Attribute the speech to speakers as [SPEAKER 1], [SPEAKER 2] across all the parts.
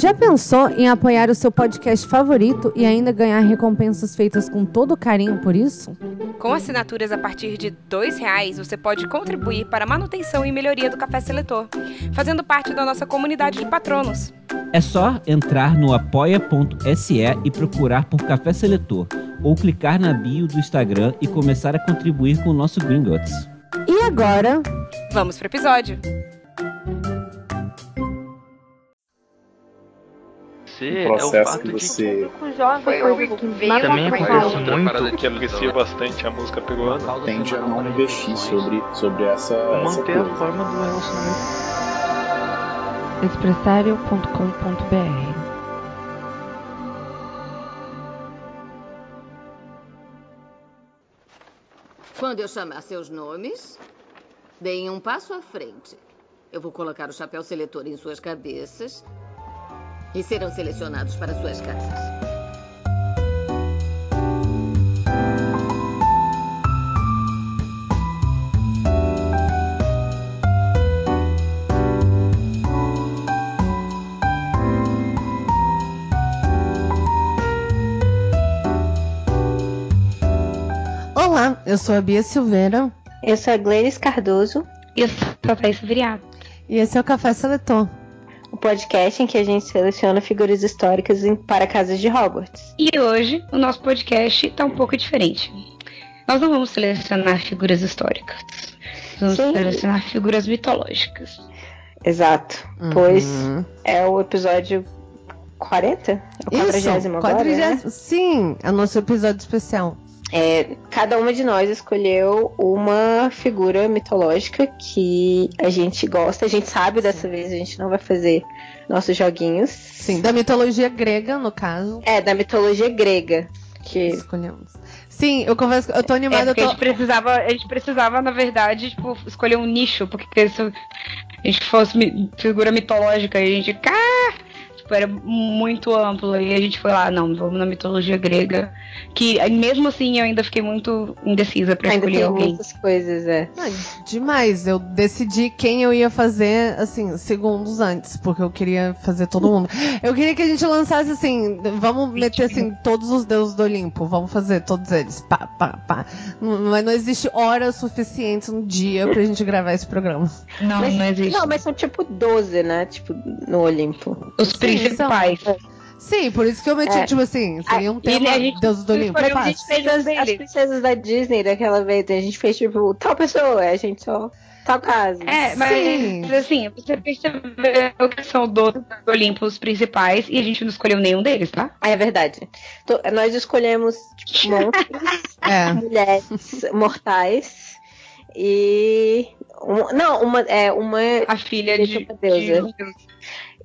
[SPEAKER 1] Já pensou em apoiar o seu podcast favorito e ainda ganhar recompensas feitas com todo carinho por isso?
[SPEAKER 2] Com assinaturas a partir de R$ reais, você pode contribuir para a manutenção e melhoria do Café Seletor, fazendo parte da nossa comunidade de patronos.
[SPEAKER 3] É só entrar no apoia.se e procurar por Café Seletor, ou clicar na bio do Instagram e começar a contribuir com o nosso Gringotts.
[SPEAKER 1] E agora?
[SPEAKER 2] Vamos pro episódio!
[SPEAKER 4] O processo é o que você
[SPEAKER 5] que também acontece
[SPEAKER 4] muito que aprecia bastante a música peruana
[SPEAKER 5] tende a não investir sobre, sobre essa
[SPEAKER 6] manter
[SPEAKER 5] essa
[SPEAKER 6] a forma do relacionamento.
[SPEAKER 7] Expressario.com.br
[SPEAKER 8] Quando eu chamar seus nomes, deem um passo à frente. Eu vou colocar o chapéu seletor em suas cabeças e serão selecionados para suas casas.
[SPEAKER 1] Olá, eu sou a Bia Silveira.
[SPEAKER 9] Eu sou a Gleice Cardoso.
[SPEAKER 10] E eu sou a Thaís Viriato.
[SPEAKER 1] E esse é o Café Seletor
[SPEAKER 9] podcast em que a gente seleciona figuras históricas para casas de Hogwarts.
[SPEAKER 10] E hoje o nosso podcast está um pouco diferente. Nós não vamos selecionar figuras históricas, vamos Sim. selecionar figuras mitológicas.
[SPEAKER 9] Exato, uhum. pois é o episódio 40? É o 40 agora, né?
[SPEAKER 1] Sim, é o nosso episódio especial.
[SPEAKER 9] É, cada uma de nós escolheu uma figura mitológica que a gente gosta. A gente sabe dessa Sim. vez, a gente não vai fazer nossos joguinhos.
[SPEAKER 1] Sim, da mitologia grega, no caso.
[SPEAKER 9] É, da mitologia grega. Que
[SPEAKER 1] escolhemos. Sim, eu confesso, eu tô animada. É
[SPEAKER 10] tô...
[SPEAKER 1] a
[SPEAKER 10] gente precisava, a gente precisava, na verdade, tipo, escolher um nicho, porque se a gente fosse figura mitológica, a gente. Ah! Tipo, era muito amplo. E a gente foi lá, não, vamos na mitologia grega. Que mesmo assim eu ainda fiquei muito indecisa pra
[SPEAKER 9] ainda
[SPEAKER 10] escolher
[SPEAKER 9] tem
[SPEAKER 10] alguém.
[SPEAKER 9] muitas coisas, é.
[SPEAKER 1] demais. Eu decidi quem eu ia fazer, assim, segundos antes, porque eu queria fazer todo mundo. Eu queria que a gente lançasse assim, vamos meter assim, todos os deuses do Olimpo, vamos fazer todos eles. Pá, pá, pá. Mas não existe horas suficientes no dia pra gente gravar esse programa.
[SPEAKER 10] Não,
[SPEAKER 9] mas,
[SPEAKER 10] não existe.
[SPEAKER 9] Não, mas são tipo 12, né? Tipo, no Olimpo.
[SPEAKER 10] Os principais.
[SPEAKER 1] Sim, por isso que eu meti, é. tipo assim, seria um tema gente, Deus do Olimpo.
[SPEAKER 9] A gente fez as, as, princesas da Disney daquela vez, a gente fez tipo, tal pessoa, a gente só. Tal caso.
[SPEAKER 10] É, mas Sim. assim, você percebeu que são do Olimpo os principais e a gente não escolheu nenhum deles, tá?
[SPEAKER 9] Ah, é verdade. Tô, nós escolhemos tipo, monstros, é. mulheres mortais e. Um, não, uma, é, uma.
[SPEAKER 10] A filha de, de, de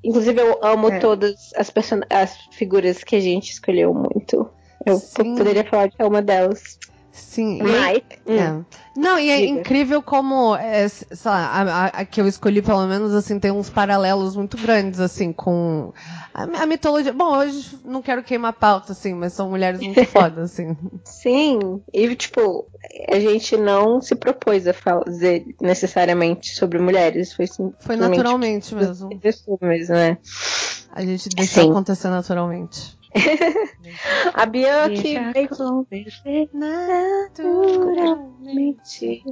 [SPEAKER 9] Inclusive, eu amo é. todas as, as figuras que a gente escolheu muito. Eu Sim. poderia falar de uma delas.
[SPEAKER 1] Sim.
[SPEAKER 9] Mike.
[SPEAKER 1] Hum. É. Não, e é Diga. incrível como, é, sei lá, a, a, a, que eu escolhi, pelo menos, assim, tem uns paralelos muito grandes, assim, com a, a mitologia. Bom, hoje não quero queimar pauta, assim, mas são mulheres muito fodas, assim.
[SPEAKER 9] Sim, e, tipo, a gente não se propôs a fazer necessariamente sobre mulheres, foi
[SPEAKER 1] Foi naturalmente mesmo.
[SPEAKER 9] mesmo, né?
[SPEAKER 1] A gente deixou Sim. acontecer naturalmente.
[SPEAKER 9] a Bianchi veio acontecer naturalmente.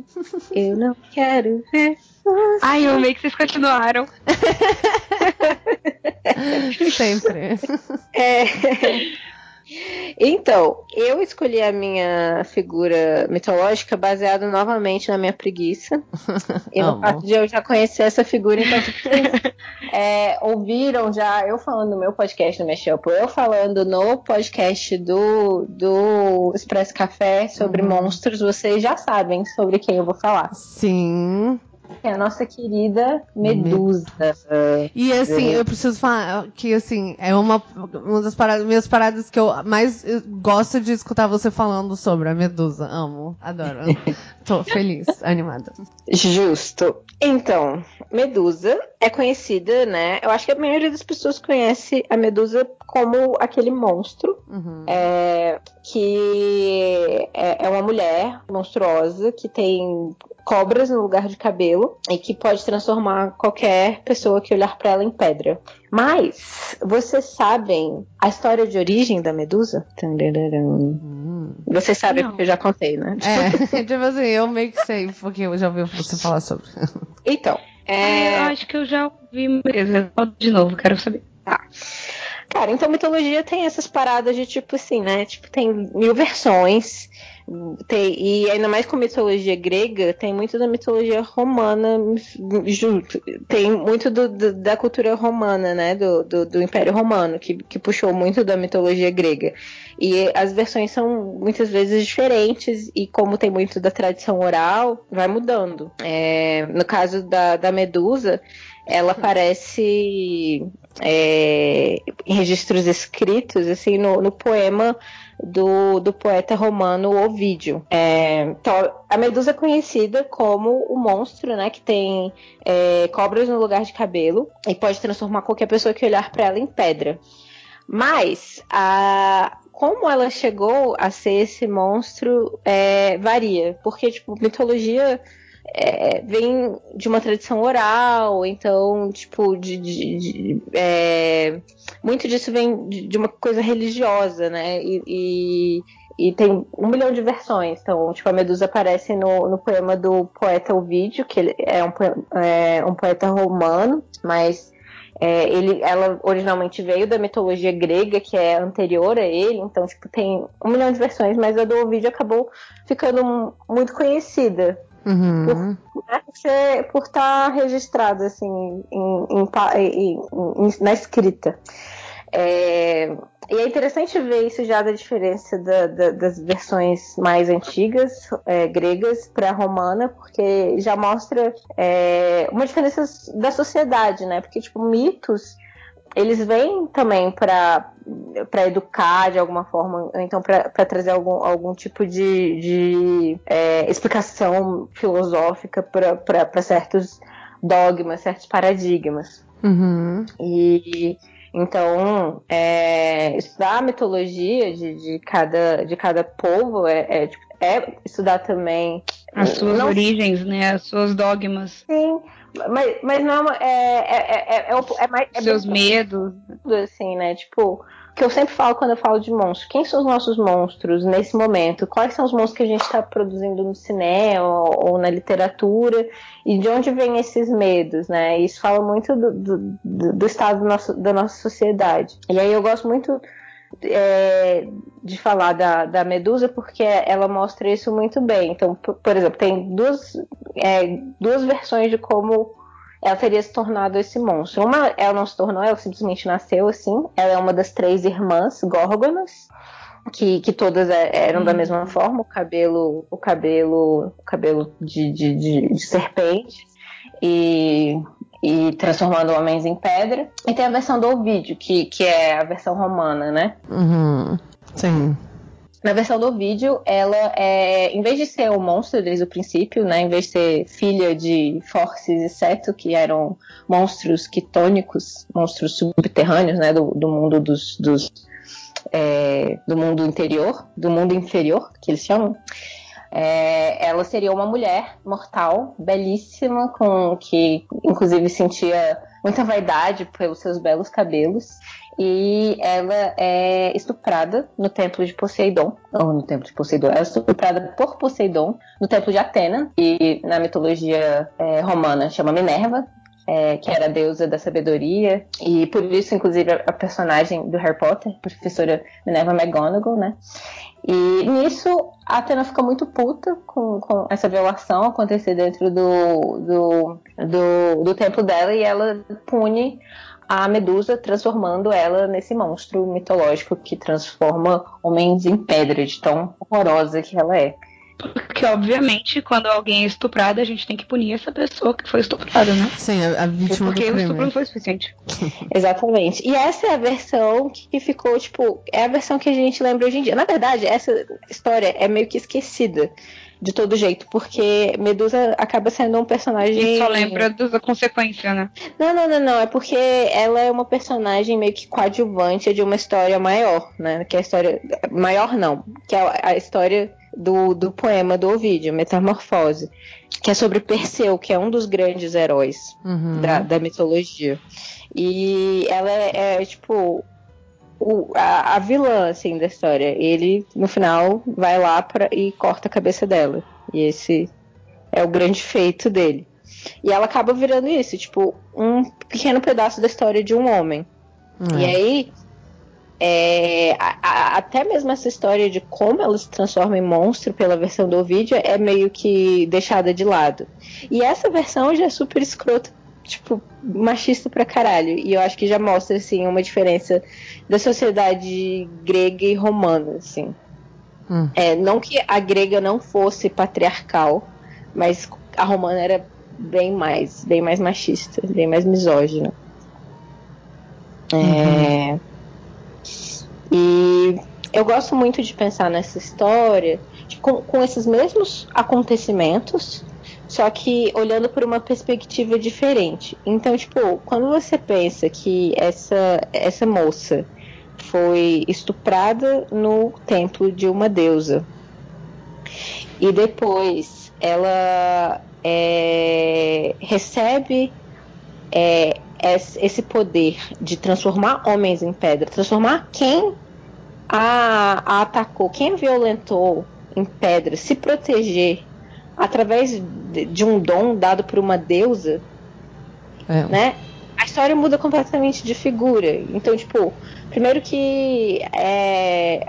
[SPEAKER 9] Eu não quero ver.
[SPEAKER 10] Ai, eu amei que vocês continuaram.
[SPEAKER 1] Sempre.
[SPEAKER 9] É. Então, eu escolhi a minha figura mitológica baseado novamente na minha preguiça. E no fato de eu já conhecer essa figura, então vocês é, ouviram já eu falando no meu podcast no Mashup, eu falando no podcast do, do Expresso Café sobre uhum. monstros, vocês já sabem sobre quem eu vou falar.
[SPEAKER 1] Sim
[SPEAKER 9] é a nossa querida Medusa.
[SPEAKER 1] E assim, eu preciso falar que assim, é uma, uma das paradas, minhas paradas que eu mais gosto de escutar você falando sobre a Medusa. Amo, adoro. Tô feliz, animada.
[SPEAKER 9] Justo. Então, Medusa é conhecida, né? Eu acho que a maioria das pessoas conhece a Medusa como aquele monstro uhum. é, que é, é uma mulher monstruosa que tem cobras no lugar de cabelo e que pode transformar qualquer pessoa que olhar para ela em pedra. Mas vocês sabem a história de origem da Medusa? Hum. Vocês sabem porque eu já contei, né?
[SPEAKER 1] É, tipo assim, eu meio que sei, porque eu já ouvi você falar sobre.
[SPEAKER 9] Então,
[SPEAKER 10] é... eu acho que eu já ouvi mesmo. De novo, quero saber.
[SPEAKER 9] Tá. Cara, então mitologia tem essas paradas de tipo assim, né? Tipo, tem mil versões. Tem, e ainda mais com mitologia grega, tem muito da mitologia romana junto. Tem muito do, do, da cultura romana, né? Do, do, Império Romano, que, que puxou muito da mitologia grega. E as versões são muitas vezes diferentes, e como tem muito da tradição oral, vai mudando. É, no caso da, da Medusa, ela aparece é, em registros escritos, assim, no, no poema do, do poeta romano Ovídio. É, então, a Medusa é conhecida como o monstro, né, que tem é, cobras no lugar de cabelo e pode transformar qualquer pessoa que olhar para ela em pedra. Mas a, como ela chegou a ser esse monstro é, varia, porque tipo mitologia é, vem de uma tradição oral, então, tipo, de, de, de é, muito disso vem de, de, uma coisa religiosa, né? E, e, e, tem um milhão de versões. Então, tipo, a Medusa aparece no, no poema do poeta Ovídio, que ele é um, é um poeta romano, mas é, ele, ela originalmente veio da mitologia grega, que é anterior a ele, então, tipo, tem um milhão de versões, mas a do Ovídio acabou ficando muito conhecida.
[SPEAKER 1] Uhum.
[SPEAKER 9] Por, né, por estar registrado assim em, em, em, na escrita. É, e é interessante ver isso já da diferença da, da, das versões mais antigas, é, gregas, para a romana, porque já mostra é, uma diferença da sociedade, né? Porque, tipo, mitos, eles vêm também para para educar de alguma forma, então para trazer algum, algum tipo de, de é, explicação filosófica para certos dogmas, certos paradigmas.
[SPEAKER 1] Uhum.
[SPEAKER 9] E então é, estudar a mitologia de, de, cada, de cada povo é, é, tipo, é estudar também
[SPEAKER 10] as suas não... origens, né? As suas dogmas.
[SPEAKER 9] Sim. Mas, mas não é, é, é, é, é, mais. É
[SPEAKER 10] Seus medos.
[SPEAKER 9] Assim, né? Tipo, que eu sempre falo quando eu falo de monstros. Quem são os nossos monstros nesse momento? Quais são os monstros que a gente está produzindo no cinema ou, ou, na literatura? E de onde vêm esses medos, né? Isso fala muito do, do, do estado nosso, da nossa sociedade. E aí eu gosto muito é, de falar da, da Medusa porque ela mostra isso muito bem. Então, por, por exemplo, tem duas, é, duas versões de como ela teria se tornado esse monstro. Uma, ela não se tornou, ela simplesmente nasceu assim. Ela é uma das três irmãs górgonas, que, que todas é, eram hum. da mesma forma, o cabelo, o cabelo, o cabelo de, de, de, de serpente. E e transformando homens em pedra. E tem a versão do Ovídio, que, que é a versão romana, né?
[SPEAKER 1] Uhum. Sim.
[SPEAKER 9] Na versão do vídeo, ela é, em vez de ser um monstro desde o princípio, né, em vez de ser filha de Forces e Seto, que eram monstros quitônicos, monstros subterrâneos, né, do, do mundo dos, dos é, do mundo interior, do mundo inferior, que eles chamam, é, ela seria uma mulher mortal, belíssima, com que inclusive sentia muita vaidade pelos seus belos cabelos. E ela é estuprada no templo de Poseidon, ou no templo de Poseidon, ela é estuprada por Poseidon no templo de Atena, e na mitologia é, romana chama Minerva, é, que era a deusa da sabedoria, e por isso, inclusive, a personagem do Harry Potter, professora Minerva McGonagall, né? E nisso, a Atena fica muito puta com, com essa violação acontecer dentro do, do, do, do templo dela e ela pune a Medusa, transformando ela nesse monstro mitológico que transforma homens em pedra, de tão horrorosa que ela é.
[SPEAKER 10] Porque, obviamente, quando alguém é estuprado, a gente tem que punir essa pessoa que foi estuprada, né?
[SPEAKER 1] Sim, a, a vítima
[SPEAKER 10] Porque
[SPEAKER 1] do crime.
[SPEAKER 10] o estupro não foi suficiente.
[SPEAKER 9] Exatamente. E essa é a versão que ficou, tipo, é a versão que a gente lembra hoje em dia. Na verdade, essa história é meio que esquecida de todo jeito, porque Medusa acaba sendo um personagem.
[SPEAKER 10] E só lembra da consequência, né?
[SPEAKER 9] Não, não, não, não. É porque ela é uma personagem meio que coadjuvante de uma história maior, né? Que é a história. Maior não. Que é a história do, do poema do Ovídio, Metamorfose, que é sobre Perseu, que é um dos grandes heróis uhum. da, da mitologia. E ela é, é tipo o, a, a, vilã assim da história. Ele no final vai lá pra, e corta a cabeça dela. E esse é o grande feito dele. E ela acaba virando isso, tipo, um pequeno pedaço da história de um homem. Uhum. E aí é, a, a, até mesmo essa história de como ela se transforma em monstro pela versão do vídeo é meio que deixada de lado. E essa versão já é super escrota, tipo, machista pra caralho. E eu acho que já mostra, assim, uma diferença da sociedade grega e romana, assim. Hum. É, não que a grega não fosse patriarcal, mas a romana era bem mais, bem mais machista, bem mais misógina. É, uhum. É... E eu gosto muito de pensar nessa história de, com, com esses mesmos acontecimentos, só que olhando por uma perspectiva diferente. Então, tipo, quando você pensa que essa, essa moça foi estuprada no templo de uma deusa e depois ela é, recebe é, esse poder de transformar homens em pedra, transformar quem a, a atacou, quem a violentou em pedra, se proteger através de, de um dom dado por uma deusa, é. né? A história muda completamente de figura. Então, tipo, primeiro que é,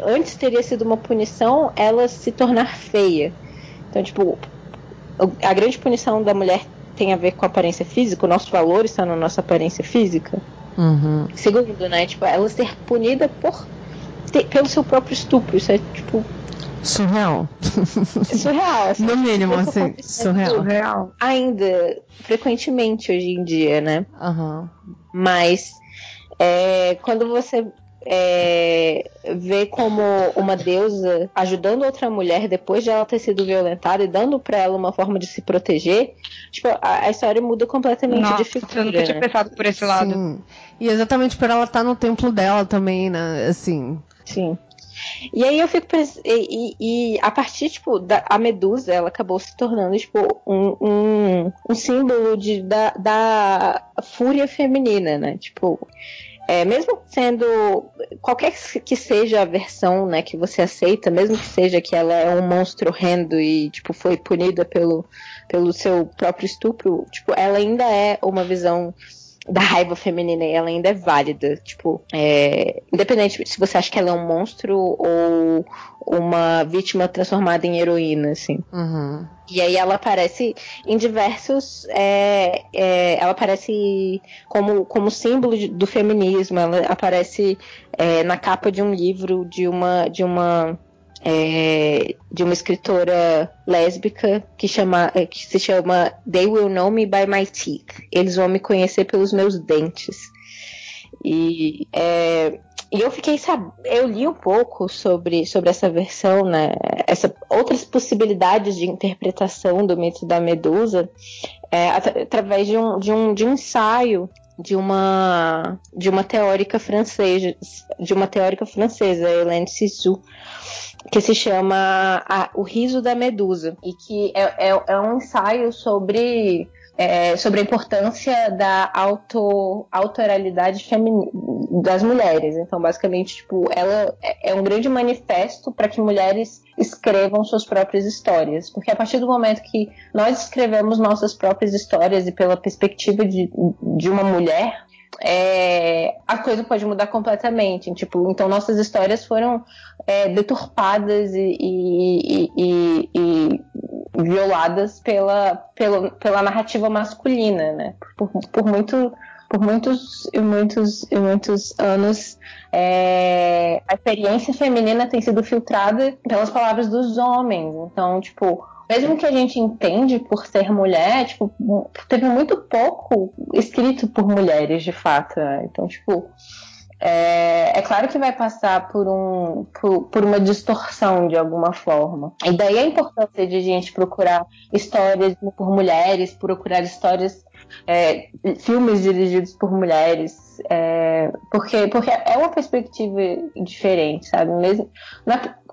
[SPEAKER 9] antes teria sido uma punição ela se tornar feia. Então, tipo, a grande punição da mulher tem a ver com a aparência física, o nosso valor está na nossa aparência física. Uhum. Segundo, né? Tipo, ela ser punida por ter, pelo seu próprio estupro. Isso é tipo.
[SPEAKER 1] Surreal.
[SPEAKER 9] É surreal.
[SPEAKER 1] Assim, no mínimo, assim. Surreal.
[SPEAKER 9] surreal. Ainda, frequentemente hoje em dia, né?
[SPEAKER 1] Uhum.
[SPEAKER 9] Mas é, quando você é, ver como uma deusa ajudando outra mulher depois de ela ter sido violentada e dando para ela uma forma de se proteger, tipo, a, a história muda completamente
[SPEAKER 10] Nossa,
[SPEAKER 9] de figura.
[SPEAKER 10] Eu nunca tinha né? pensado por esse lado.
[SPEAKER 1] Sim. E exatamente por ela estar no templo dela também, né? Assim.
[SPEAKER 9] Sim. E aí eu fico pensando. E, e, a partir, tipo, da a Medusa, ela acabou se tornando, tipo, um, um, um símbolo de, da, da fúria feminina, né? Tipo. É, mesmo sendo qualquer que seja a versão né, que você aceita, mesmo que seja que ela é um monstro horrendo e tipo foi punida pelo, pelo seu próprio estupro, tipo, ela ainda é uma visão da raiva feminina e ela ainda é válida. Tipo, é, independente se você acha que ela é um monstro ou uma vítima transformada em heroína, assim.
[SPEAKER 1] Uhum.
[SPEAKER 9] E aí ela aparece em diversos. É, é, ela aparece como, como símbolo de, do feminismo. Ela aparece é, na capa de um livro de uma. De uma é, de uma escritora lésbica que, chama, é, que se chama They Will Know Me by My Teeth. Eles vão me conhecer pelos meus dentes. E, é, e eu fiquei sabendo, eu li um pouco sobre, sobre essa versão, né? Essa, outras possibilidades de interpretação do mito da Medusa é, através de um, de, um, de um ensaio de uma de uma teórica francesa, de uma teórica francesa, Hélène Cixous, que se chama a, O Riso da Medusa, e que é, é, é um ensaio sobre é, sobre a importância da auto, autoralidade das mulheres. Então, basicamente, tipo, ela é, é um grande manifesto para que mulheres escrevam suas próprias histórias. Porque a partir do momento que nós escrevemos nossas próprias histórias e pela perspectiva de, de uma mulher, é, a coisa pode mudar completamente. Tipo, então nossas histórias foram é, deturpadas e, e, e, e, violadas pela, pela, pela narrativa masculina, né? Por, por muito por muitos e muitos e muitos anos é, a experiência feminina tem sido filtrada pelas palavras dos homens. Então, tipo, mesmo que a gente entende por ser mulher, tipo, teve muito pouco escrito por mulheres, de fato. Né? Então, tipo, é, é, claro que vai passar por, um, por, por, uma distorção de alguma forma. E daí a importância de a gente procurar histórias por mulheres, procurar histórias, é, filmes dirigidos por mulheres, é, porque, porque é uma perspectiva diferente, sabe? Mesmo,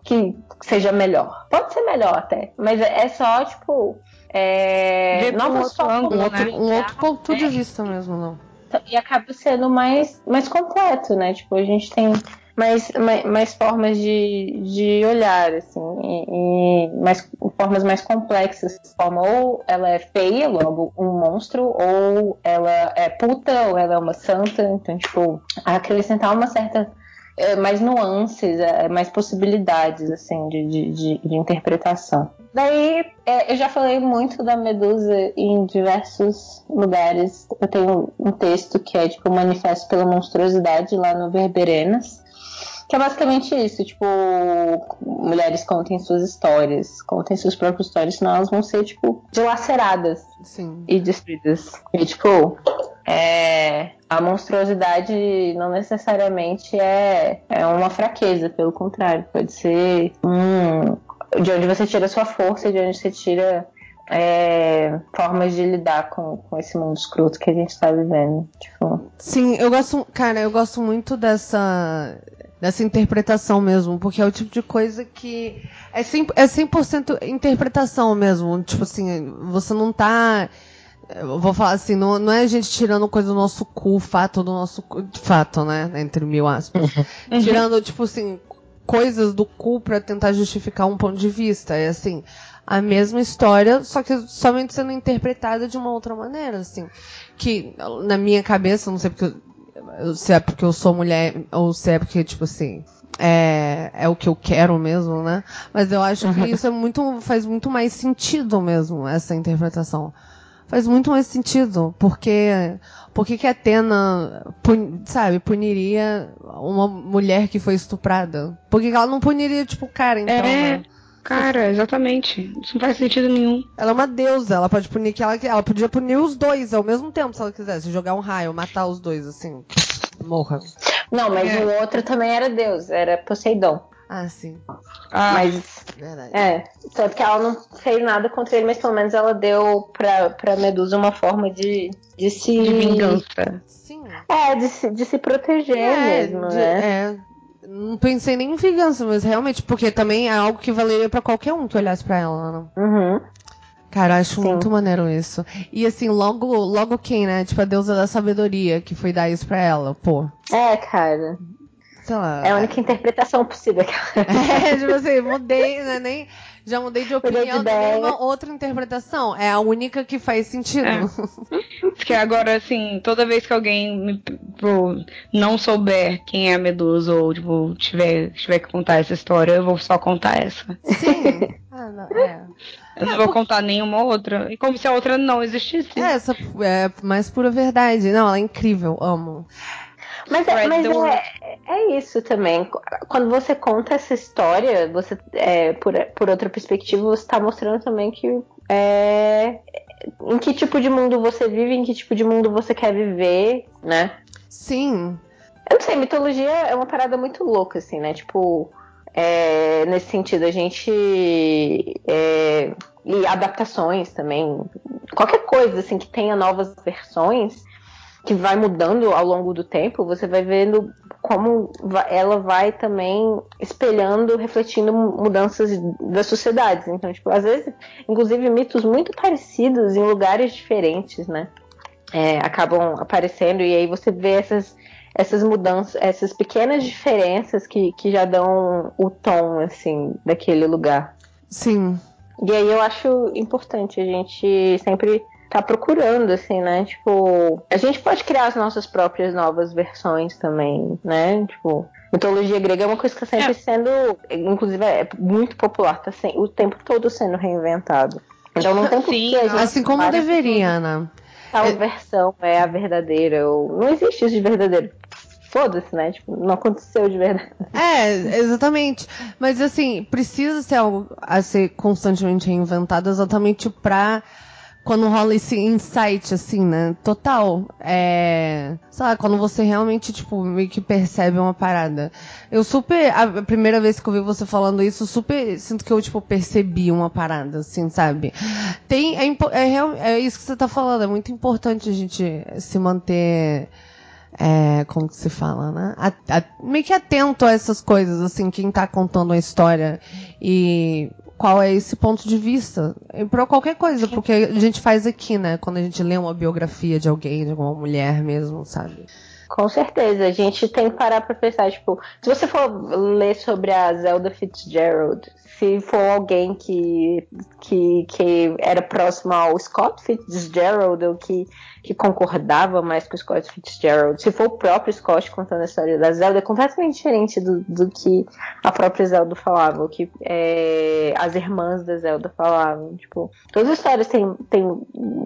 [SPEAKER 9] que seja melhor. Pode ser melhor até, mas é só, tipo. É,
[SPEAKER 1] novas formas, um, outro, né? um outro ponto de vista mesmo, não.
[SPEAKER 9] E acaba sendo mais, mais completo, né? Tipo, a gente tem mais, mais, mais formas de, de olhar, assim, e, e mais, formas mais complexas. Forma ou ela é feia, logo um monstro, ou ela é puta, ou ela é uma santa. Então, tipo, acrescentar uma certa é, mais nuances, é, mais possibilidades assim de, de, de, de interpretação. Daí é, eu já falei muito da Medusa em diversos lugares. Eu tenho um texto que é tipo Manifesto pela Monstruosidade lá no Verberenas. Que é basicamente isso, tipo, mulheres contem suas histórias, contem suas próprias histórias, senão elas vão ser, tipo, dilaceradas
[SPEAKER 1] Sim.
[SPEAKER 9] e destruídas. E, tipo, é, a monstruosidade não necessariamente é, é uma fraqueza, pelo contrário, pode ser um, de onde você tira sua força, de onde você tira é, formas de lidar com, com esse mundo escroto que a gente está vivendo. Tipo.
[SPEAKER 1] Sim, eu gosto, cara, eu gosto muito dessa dessa interpretação mesmo, porque é o tipo de coisa que é 100%, é 100% interpretação mesmo, tipo assim, você não tá eu vou falar assim, não, não é a gente tirando coisa do nosso cu, fato do nosso cu, fato, né, entre mil aspas. Uhum. Tirando, tipo assim, coisas do cu para tentar justificar um ponto de vista, é assim, a mesma história, só que somente sendo interpretada de uma outra maneira, assim. Que na minha cabeça, não sei porque se é porque eu sou mulher ou se é porque, tipo assim, é, é o que eu quero mesmo, né? Mas eu acho que isso é muito, faz muito mais sentido mesmo, essa interpretação. Faz muito mais sentido, porque por que a Atena, pun, sabe, puniria uma mulher que foi estuprada? Por que ela não puniria, tipo, o cara, então,
[SPEAKER 10] é... né? Cara, exatamente. Isso não faz sentido nenhum.
[SPEAKER 1] Ela é uma deusa, ela pode punir que ela Ela podia punir os dois ao mesmo tempo, se ela quisesse. Jogar um raio, matar os dois, assim. Morra.
[SPEAKER 9] Não, mas é. o outro também era deus, era Poseidon.
[SPEAKER 1] Ah, sim.
[SPEAKER 9] Ah, mas. Verdade. É. Tanto que ela não fez nada contra ele, mas pelo menos ela deu pra, pra Medusa uma forma de, de se.
[SPEAKER 10] De vingança.
[SPEAKER 1] Sim.
[SPEAKER 9] É, de se, de se proteger é, mesmo, de, né?
[SPEAKER 1] É não pensei nem em vingança, mas realmente, porque também é algo que valeria para qualquer um que olhasse para ela,
[SPEAKER 9] né? Uhum.
[SPEAKER 1] Cara, acho Sim. muito maneiro isso. E assim, logo, logo quem, né? Tipo, a deusa da sabedoria que foi dar isso pra ela, pô.
[SPEAKER 9] É, cara.
[SPEAKER 1] Sei lá.
[SPEAKER 9] É a única interpretação possível.
[SPEAKER 1] é, tipo assim, mudei, né? Nem, já mudei de opinião, de nenhuma outra interpretação. É a única que faz sentido.
[SPEAKER 10] É. Porque agora, assim, toda vez que alguém me, tipo, não souber quem é a Medusa ou, tipo, tiver, tiver que contar essa história, eu vou só contar essa.
[SPEAKER 1] Sim. ah, não, é.
[SPEAKER 10] Eu não vou contar nenhuma outra. E como se a outra não existisse.
[SPEAKER 1] É, essa é mais pura verdade. Não, ela é incrível, amo.
[SPEAKER 9] Mas, é, mas é, é, isso também. Quando você conta essa história, você é, por, por outra perspectiva, você está mostrando também que é, em que tipo de mundo você vive, em que tipo de mundo você quer viver, né?
[SPEAKER 1] Sim.
[SPEAKER 9] Eu não sei, mitologia é uma parada muito louca, assim, né? Tipo, é, nesse sentido, a gente. É, e adaptações também. Qualquer coisa, assim, que tenha novas versões que vai mudando ao longo do tempo, você vai vendo como ela vai também espelhando, refletindo mudanças das sociedades. Então, tipo, às vezes, inclusive mitos muito parecidos em lugares diferentes, né? É, acabam aparecendo e aí você vê essas essas mudanças, essas pequenas diferenças que, que já dão o tom, assim, daquele lugar.
[SPEAKER 1] Sim.
[SPEAKER 9] E aí eu acho importante a gente sempre tá procurando, assim, né? Tipo, a gente pode criar as nossas próprias novas versões também, né? Tipo, mitologia grega é uma coisa que está sempre é. sendo, inclusive, é muito popular, tá o tempo todo sendo reinventado. Então não tem porquê a gente
[SPEAKER 1] Assim como deveria, Ana.
[SPEAKER 9] Tal é... versão é a verdadeira, ou não existe isso de verdadeiro foda-se, né? Tipo, não aconteceu de verdade.
[SPEAKER 1] É, exatamente. Mas assim, precisa ser algo a ser constantemente reinventado exatamente pra quando rola esse insight, assim, né? Total. É. Sei lá, quando você realmente, tipo, meio que percebe uma parada. Eu super. A primeira vez que eu vi você falando isso, super. Sinto que eu, tipo, percebi uma parada, assim, sabe? Tem. É, é, é, isso que você tá falando. É muito importante a gente se manter é, como que se fala, né? A, a, meio que atento a essas coisas, assim, quem tá contando a história e qual é esse ponto de vista. Para qualquer coisa, porque a gente faz aqui, né? Quando a gente lê uma biografia de alguém, de alguma mulher mesmo, sabe?
[SPEAKER 9] Com certeza, a gente tem que parar pra pensar, tipo, se você for ler sobre a Zelda Fitzgerald, se for alguém que, que, que era próximo ao Scott Fitzgerald, ou que que concordava mais com o Scott Fitzgerald. Se for o próprio Scott contando a história da Zelda, é completamente diferente do, do que a própria Zelda falava, o que é, as irmãs da Zelda falavam. Tipo, todas as histórias têm, têm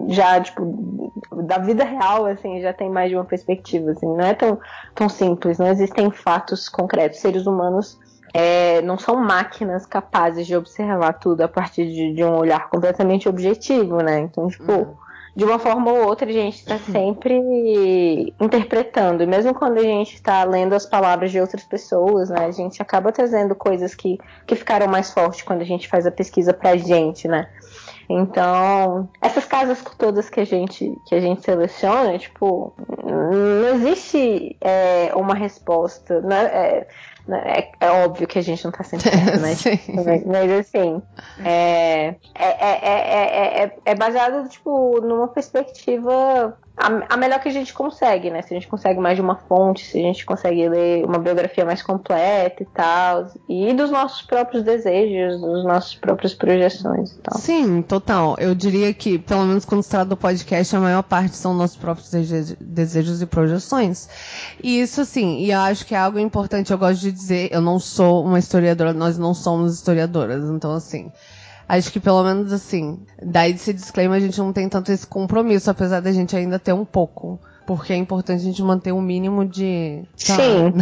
[SPEAKER 9] já, tipo, da vida real, assim, já tem mais de uma perspectiva, assim, não é tão, tão simples, não existem fatos concretos. Seres humanos é, não são máquinas capazes de observar tudo a partir de, de um olhar completamente objetivo, né? Então, tipo, uhum de uma forma ou outra a gente está sempre interpretando. E mesmo quando a gente está lendo as palavras de outras pessoas, né, a gente acaba trazendo coisas que, que ficaram mais fortes quando a gente faz a pesquisa pra gente, né? Então, essas casas todas que a gente, que a gente seleciona, tipo, não existe é, uma resposta. Né? É, é, é, óbvio que a gente não tá sempre certo, né? mas, assim, é, é, é, é, baseado, tipo, numa perspectiva a, a, melhor que a gente consegue, né? Se a gente consegue mais de uma fonte, se a gente consegue ler uma biografia mais completa e tal. E dos nossos próprios desejos, dos nossos próprias projeções e tal.
[SPEAKER 1] Sim, total. Eu diria que, pelo menos quando se trata do podcast, a maior parte são nossos próprios desejos e projeções. E isso, assim, e eu acho que é algo importante, eu gosto de dizer, eu não sou uma historiadora, nós não somos historiadoras, então assim. Acho que pelo menos assim, daí desse disclaimer a gente não tem tanto esse compromisso, apesar da gente ainda ter um pouco. Porque é importante a gente manter um mínimo de.
[SPEAKER 9] Sim.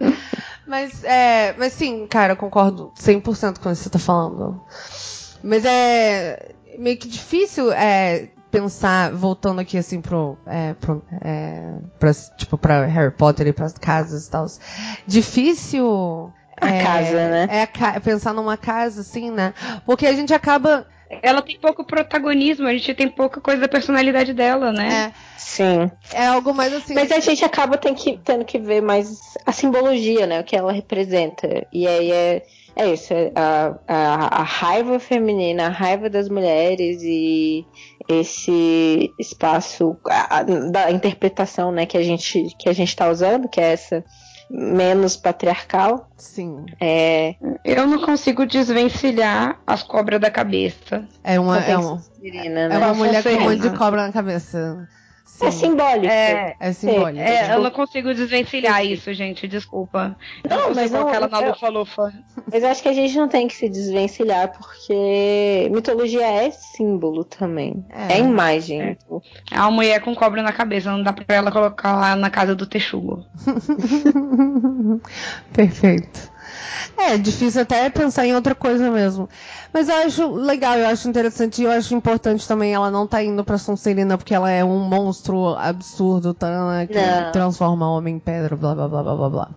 [SPEAKER 1] mas, é, mas sim, cara, eu concordo 100% com o que você tá falando. Mas é meio que difícil é, pensar, voltando aqui assim pro, é, pro é, pra, tipo, pra Harry Potter e pras casas e tal. Difícil
[SPEAKER 9] a é, casa, né?
[SPEAKER 1] É pensar numa casa, assim, né? Porque a gente acaba.
[SPEAKER 10] Ela tem pouco protagonismo, a gente tem pouca coisa da personalidade dela, né?
[SPEAKER 1] É. Sim. É algo mais assim.
[SPEAKER 9] Mas a gente acaba tem que, tendo que ver mais a simbologia, né? O que ela representa. E aí é. É isso, é a, a, a, raiva feminina, a raiva das mulheres e esse espaço a, da interpretação né, que a gente que a gente está usando, que é essa menos patriarcal.
[SPEAKER 1] Sim.
[SPEAKER 10] É, eu não consigo desvencilhar as cobras da cabeça.
[SPEAKER 1] É uma, é uma,
[SPEAKER 9] né?
[SPEAKER 1] é uma mulher com um monte de cobra na cabeça.
[SPEAKER 9] Sim. É simbólico.
[SPEAKER 1] É, é simbólico.
[SPEAKER 10] É, eu não consigo desvencilhar isso, gente, desculpa.
[SPEAKER 9] Não,
[SPEAKER 10] não
[SPEAKER 9] mas não.
[SPEAKER 10] Aquela na lufa-lufa.
[SPEAKER 9] Mas eu acho que a gente não tem que se desvencilhar, porque mitologia é símbolo também. É, é imagem. É.
[SPEAKER 10] é uma mulher com cobra na cabeça, não dá pra ela colocar lá na casa do texugo.
[SPEAKER 1] Perfeito. É, difícil até pensar em outra coisa mesmo. Mas eu acho legal, eu acho interessante e eu acho importante também ela não tá indo pra Sonserina porque ela é um monstro absurdo, tá, que não. transforma homem em pedra, blá blá blá blá blá blá.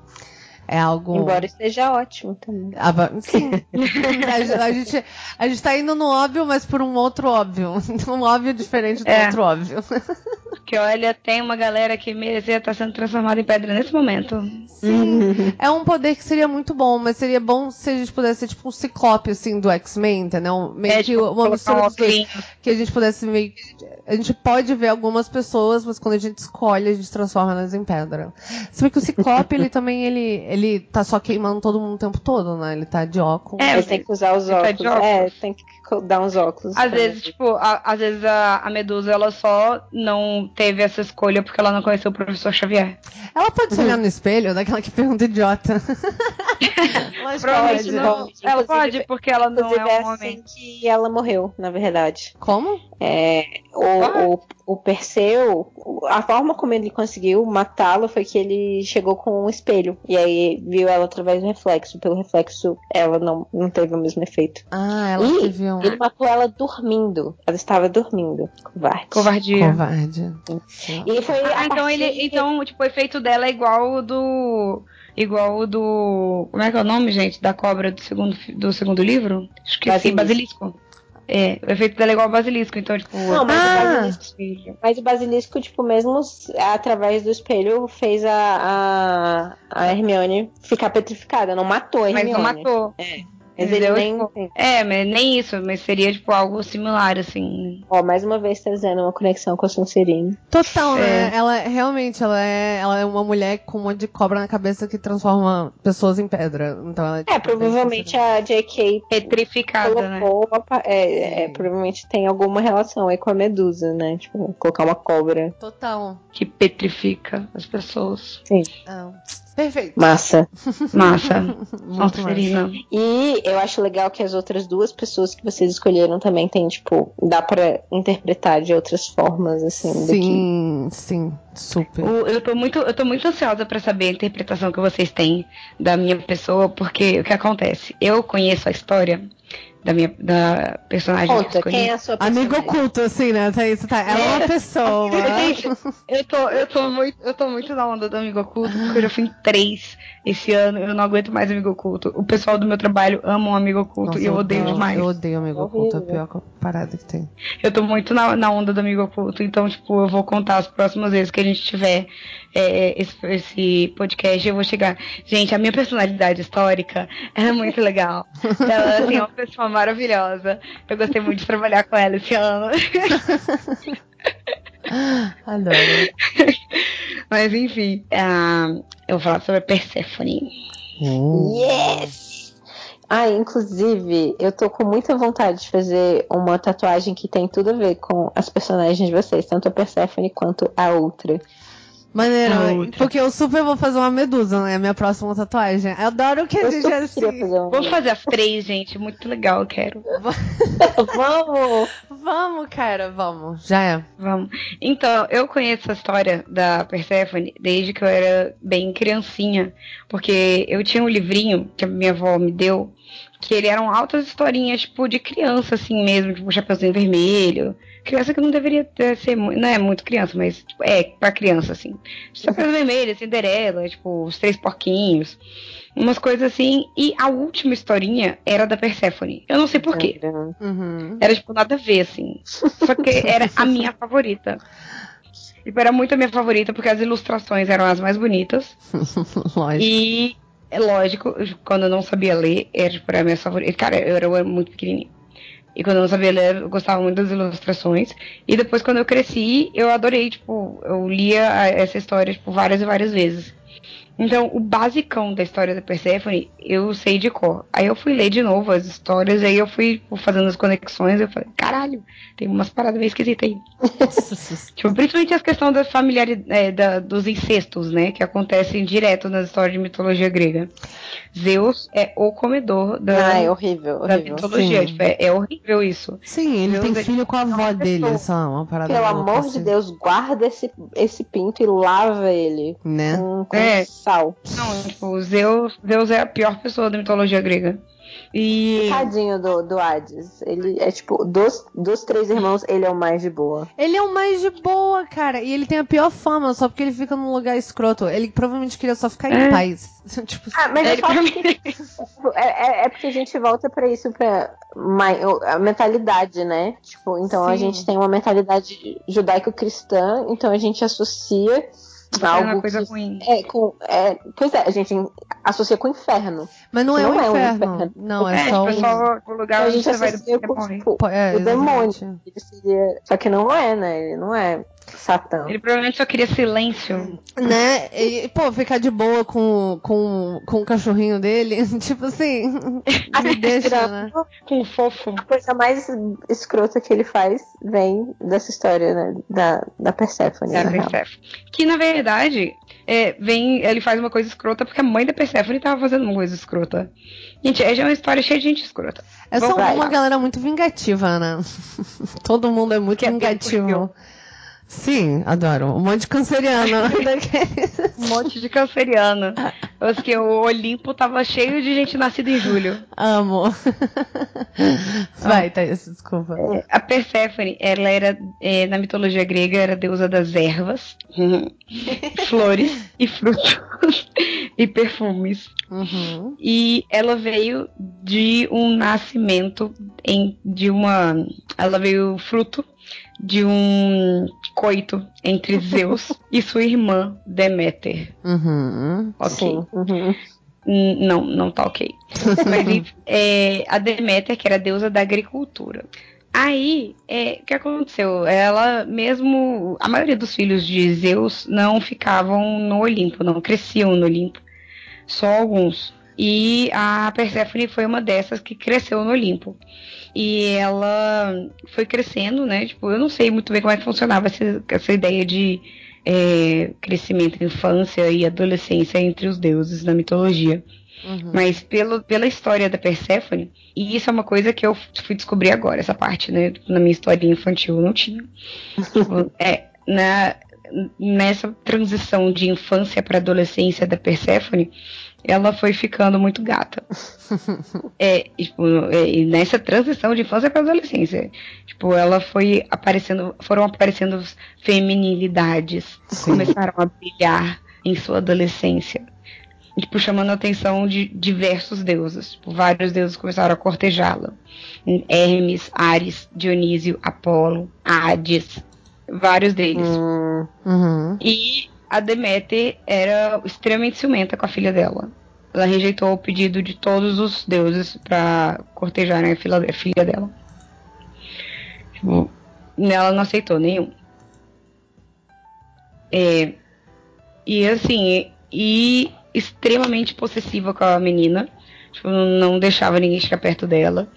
[SPEAKER 1] É algo.
[SPEAKER 9] Embora esteja ótimo também.
[SPEAKER 1] Ah, sim. a, a, gente, a gente tá indo no óbvio, mas por um outro óbvio. Um óbvio diferente do é. outro óbvio.
[SPEAKER 10] Porque olha, tem uma galera que merecia estar sendo transformada em pedra nesse momento.
[SPEAKER 1] Sim. É um poder que seria muito bom, mas seria bom se a gente pudesse ser tipo um ciclope, assim, do X-Men, entendeu? Meio é, que tipo, uma mistura dos dois. Que a gente pudesse meio. A gente pode ver algumas pessoas, mas quando a gente escolhe, a gente transforma elas em pedra. Se bem que o ciclope, ele também, ele, ele ele tá só queimando todo mundo o tempo todo, né? Ele tá de óculos.
[SPEAKER 9] É, ele tem que usar os tá óculos. Tá óculos. É, tem que dar uns óculos.
[SPEAKER 10] Às vezes, tipo, a, às vezes a, a, Medusa, ela só não teve essa escolha porque ela não conheceu o professor Xavier.
[SPEAKER 1] Ela pode se olhar no espelho, daquela que pergunta idiota.
[SPEAKER 10] Mas pode. Não. Ela pode, porque ela não é um é homem.
[SPEAKER 9] Assim que ela morreu, na verdade.
[SPEAKER 1] Como?
[SPEAKER 9] É, o, o, o Perseu, a forma como ele conseguiu matá-la foi que ele chegou com um espelho. E aí viu ela através do reflexo. Pelo reflexo, ela não, não teve o mesmo efeito.
[SPEAKER 1] Ah, ela e teve um.
[SPEAKER 9] Ele matou ela dormindo. Ela estava dormindo. Covarde.
[SPEAKER 10] Covardia.
[SPEAKER 1] Covarde.
[SPEAKER 10] E foi ah, então ele. Então, tipo, o efeito dela é igual o do. Igual o do. Como é que é o nome, gente? Da cobra do segundo, do segundo livro? Esqueci, Basilisco. Basilisco. É, o efeito dela é igual ao basilisco, então, tipo.
[SPEAKER 9] Não, mas
[SPEAKER 1] Ah.
[SPEAKER 9] o basilisco. Mas o basilisco, tipo, mesmo através do espelho, fez a, a, a Hermione ficar petrificada. Não matou a
[SPEAKER 10] Mas
[SPEAKER 9] Hermione.
[SPEAKER 10] não matou.
[SPEAKER 9] Mas ele nem.
[SPEAKER 10] Tipo, É, mas nem isso, mas seria, tipo, algo similar, assim.
[SPEAKER 9] Ó, mais uma vez trazendo uma conexão com a Sonserina.
[SPEAKER 1] Total, né?
[SPEAKER 10] É.
[SPEAKER 1] Ela realmente, ela é, ela é uma mulher com um monte de cobra na cabeça que transforma pessoas em pedra. Então ela
[SPEAKER 9] É,
[SPEAKER 1] tipo,
[SPEAKER 9] provavelmente a J.K.
[SPEAKER 10] Petrificada, né?
[SPEAKER 9] colocou. uma pa- é, é, provavelmente tem alguma relação aí com a Medusa, né? Tipo, colocar uma cobra.
[SPEAKER 1] Total.
[SPEAKER 10] Que petrifica as pessoas.
[SPEAKER 1] Ah, perfeito.
[SPEAKER 9] Massa.
[SPEAKER 10] Massa.
[SPEAKER 1] Muito
[SPEAKER 10] Sonserina.
[SPEAKER 9] E eu acho legal que as outras duas pessoas que vocês escolheram também tem, tipo, dá pra interpretar de outras formas, assim. do que-
[SPEAKER 1] Sim, sim, super.
[SPEAKER 10] O- Eu tô, muito, eu tô muito ansiosa pra saber a interpretação que vocês têm da minha pessoa, porque o que acontece? Eu conheço a história da minha da personagem que eu
[SPEAKER 9] Conta,
[SPEAKER 10] escolhi.
[SPEAKER 9] quem é a sua
[SPEAKER 1] Amigo
[SPEAKER 9] personagem?
[SPEAKER 1] oculto, assim, né? Tá isso, tá. Ela é uma pessoa.
[SPEAKER 10] Gente, eu tô, eu, tô muito, eu tô muito na onda do amigo oculto, porque eu já fui em três esse ano, eu não aguento mais amigo oculto. O pessoal do meu trabalho ama um amigo oculto
[SPEAKER 1] Nossa,
[SPEAKER 10] e eu odeio demais.
[SPEAKER 1] Eu odeio amigo oculto, é a pior parada que tem.
[SPEAKER 10] Eu tô muito na, na onda do amigo oculto, então, tipo, eu vou contar as próximas vezes que a gente tiver é, esse, esse podcast, eu vou chegar. Gente, a minha personalidade histórica é muito legal. Ela assim, é uma pessoa maravilhosa. Eu gostei muito de trabalhar com ela esse ano.
[SPEAKER 1] Adoro.
[SPEAKER 10] Mas enfim, ah, eu vou falar sobre a Persephone.
[SPEAKER 9] Yes! Ah, inclusive, eu tô com muita vontade de fazer uma tatuagem que tem tudo a ver com as personagens de vocês, tanto a Persephone quanto a outra.
[SPEAKER 1] Maneiro, porque eu super vou fazer uma medusa, né? Minha próxima tatuagem. Eu adoro que a
[SPEAKER 9] Eu
[SPEAKER 1] gente é
[SPEAKER 9] queria
[SPEAKER 1] assim.
[SPEAKER 9] fazer.
[SPEAKER 10] Vamos fazer as três, gente. Muito legal, eu quero.
[SPEAKER 9] Vamos!
[SPEAKER 1] Vamos, cara, vamos. Já é.
[SPEAKER 10] Vamos. Então, eu conheço a história da Persephone desde que eu era bem criancinha. Porque eu tinha um livrinho que a minha avó me deu, que ele eram altas historinhas, tipo, de criança, assim mesmo, tipo, Chapeuzinho Vermelho. Criança que não deveria ter, ser, não é muito criança, mas tipo, é pra criança, assim. Chapeuzinho Vermelho, Cinderela, tipo, Os Três Porquinhos. Umas coisas assim. E a última historinha era da Persephone. Eu não sei porquê.
[SPEAKER 1] Uhum.
[SPEAKER 10] Era, tipo, nada a ver, assim. Só que era a minha favorita. Tipo, era muito a minha favorita, porque as ilustrações eram as mais bonitas.
[SPEAKER 1] Lógico.
[SPEAKER 10] E, é lógico, quando eu não sabia ler, era, tipo, a minha favorita. Cara, eu era, muito pequenininha. E quando eu não sabia ler, eu gostava muito das ilustrações. E depois, quando eu cresci, eu adorei, tipo, eu lia essa história, tipo, várias e várias vezes. Então, o basicão da história da Persephone, eu sei de cor. Aí eu fui ler de novo as histórias, aí eu fui fazendo as conexões, eu falei, caralho, tem umas paradas meio esquisitas aí. tipo, principalmente as questões da familiaridade, da, dos incestos, né, que acontecem direto nas histórias de mitologia grega. Zeus é o comedor da,
[SPEAKER 9] Ah, é horrível,
[SPEAKER 10] da
[SPEAKER 9] horrível.
[SPEAKER 10] mitologia.
[SPEAKER 1] Sim.
[SPEAKER 10] Tipo, é, é horrível isso.
[SPEAKER 1] Sim, ele
[SPEAKER 10] Deus
[SPEAKER 1] tem
[SPEAKER 10] é-
[SPEAKER 1] filho com a avó dele,
[SPEAKER 10] pessoa.
[SPEAKER 1] só uma parada
[SPEAKER 9] Pelo amor de
[SPEAKER 1] assim.
[SPEAKER 9] Deus, guarda esse, esse pinto e lava ele
[SPEAKER 1] Né?
[SPEAKER 9] com, com
[SPEAKER 10] É.
[SPEAKER 9] sal.
[SPEAKER 10] Não, tipo, Zeus, Zeus é a pior pessoa da mitologia grega. E.
[SPEAKER 9] Tadinho do, do Hades. Ele é tipo, dos, dos três irmãos, ele é o mais de boa.
[SPEAKER 1] Ele é o mais de boa, cara. E ele tem a pior fama, só porque ele fica num lugar escroto. Ele provavelmente queria só ficar em
[SPEAKER 10] É.
[SPEAKER 1] paz. tipo,
[SPEAKER 9] Ah, mas eu
[SPEAKER 10] Ele
[SPEAKER 9] falo
[SPEAKER 10] pra
[SPEAKER 9] que é, é, é porque a gente volta pra isso, pra a mentalidade, né? Tipo, então a
[SPEAKER 1] Sim.
[SPEAKER 9] gente tem uma mentalidade judaico-cristã, então a gente associa
[SPEAKER 10] É uma
[SPEAKER 9] algo
[SPEAKER 10] coisa
[SPEAKER 9] que
[SPEAKER 10] ruim.
[SPEAKER 9] é, com, é, pois é, a gente associa com o inferno.
[SPEAKER 1] Mas não, é,
[SPEAKER 9] Não
[SPEAKER 1] o
[SPEAKER 9] é o
[SPEAKER 1] inferno. Não, é,
[SPEAKER 10] É,
[SPEAKER 1] só
[SPEAKER 10] tipo,
[SPEAKER 1] o.
[SPEAKER 10] é só o lugar
[SPEAKER 9] a
[SPEAKER 10] onde
[SPEAKER 9] gente
[SPEAKER 10] você vai
[SPEAKER 9] com tipo,
[SPEAKER 1] É,
[SPEAKER 9] o demônio. Ele seria... Só que não é, né? Ele não é Satã.
[SPEAKER 10] Ele provavelmente só queria silêncio.
[SPEAKER 1] Né? E, pô, ficar de boa com, com, com o cachorrinho dele, tipo assim, me deixa, né?
[SPEAKER 10] Com fofo.
[SPEAKER 9] A coisa mais escrota que ele faz vem dessa história, né? Da, da Persephone.
[SPEAKER 10] Da. Persephone. Que na verdade, é, vem, ele faz uma coisa escrota porque a mãe da Persephone tava fazendo uma coisa escrota. Gente, é já uma história cheia de gente escrota.
[SPEAKER 1] É só uma
[SPEAKER 10] lá.
[SPEAKER 1] galera muito vingativa, né? Todo mundo é muito
[SPEAKER 10] Que é
[SPEAKER 1] vingativo.
[SPEAKER 10] tempo
[SPEAKER 1] Sim, adoro. Um monte de canceriano.
[SPEAKER 10] Um monte de canceriana. Acho que o Olimpo tava cheio de gente nascida em julho.
[SPEAKER 1] Amo. Vai, Thaís, desculpa.
[SPEAKER 10] A Perséfone, ela era, é, na mitologia grega, era deusa das ervas, flores e frutos. e perfumes.
[SPEAKER 1] Uhum.
[SPEAKER 10] E ela veio de um nascimento em, de uma. Ela veio fruto de um coito entre Zeus e sua irmã Deméter.
[SPEAKER 1] Uhum.
[SPEAKER 10] Ok.
[SPEAKER 9] Sim. Uhum.
[SPEAKER 10] Hum, Não, não tá ok. Mas é, a Deméter, que era a deusa da agricultura. Aí, é, o que aconteceu? Ela mesmo. A maioria dos filhos de Zeus não ficavam no Olimpo, não cresciam no Olimpo. Só alguns. E a Perséfone foi uma dessas que cresceu no Olimpo. E ela foi crescendo, né? Tipo, eu não sei muito bem como é que funcionava essa, essa ideia de é, crescimento, infância e adolescência entre os deuses na mitologia.
[SPEAKER 1] Uhum.
[SPEAKER 10] Mas pelo, pela história da Perséfone, e isso é uma coisa que eu fui descobrir agora, essa parte, né? Na minha história infantil eu não tinha. É, na, nessa transição de infância para adolescência da Perséfone, ela foi ficando muito gata. É, e, tipo, é, e nessa transição de infância para adolescência, tipo, ela foi aparecendo, foram aparecendo feminilidades,
[SPEAKER 1] Sim.
[SPEAKER 10] começaram a brilhar em sua adolescência. E, Tipo, chamando a atenção de diversos deuses. Tipo, vários deuses começaram a cortejá-la. Hermes, Ares, Dionísio, Apolo, Hades, vários deles.
[SPEAKER 9] Hum,
[SPEAKER 1] Uhum.
[SPEAKER 10] E a Deméter era extremamente ciumenta com a filha dela. Ela rejeitou o pedido de todos os deuses para cortejarem a filha, dela. Tipo, ela não aceitou nenhum. É, e assim, e extremamente possessiva com a menina. Tipo, não deixava ninguém chegar perto dela.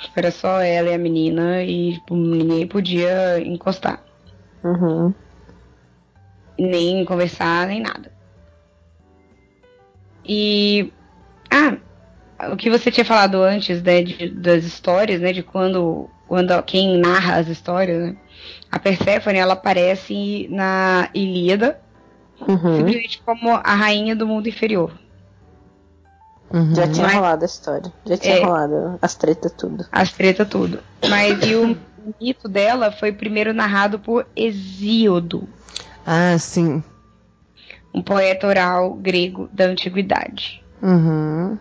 [SPEAKER 10] Tipo, era só ela e a menina e tipo, ninguém podia encostar
[SPEAKER 9] uhum.
[SPEAKER 10] Nem conversar, nem nada. E. Ah, o que você tinha falado antes, né, de- das histórias, né, de quando, quando quem narra as histórias, né? A Perséfone, ela aparece na Ilíada,
[SPEAKER 9] Uhum.
[SPEAKER 10] simplesmente como a rainha do mundo inferior.
[SPEAKER 1] Uhum.
[SPEAKER 9] Já tinha
[SPEAKER 10] Mas-
[SPEAKER 9] rolado a história. Já tinha
[SPEAKER 10] É.
[SPEAKER 9] rolado as tretas, tudo.
[SPEAKER 10] As treta tudo. Mas e o mito dela foi primeiro narrado por Hesíodo,
[SPEAKER 1] Ah, sim.
[SPEAKER 10] um poeta oral grego da antiguidade.
[SPEAKER 1] Uhum.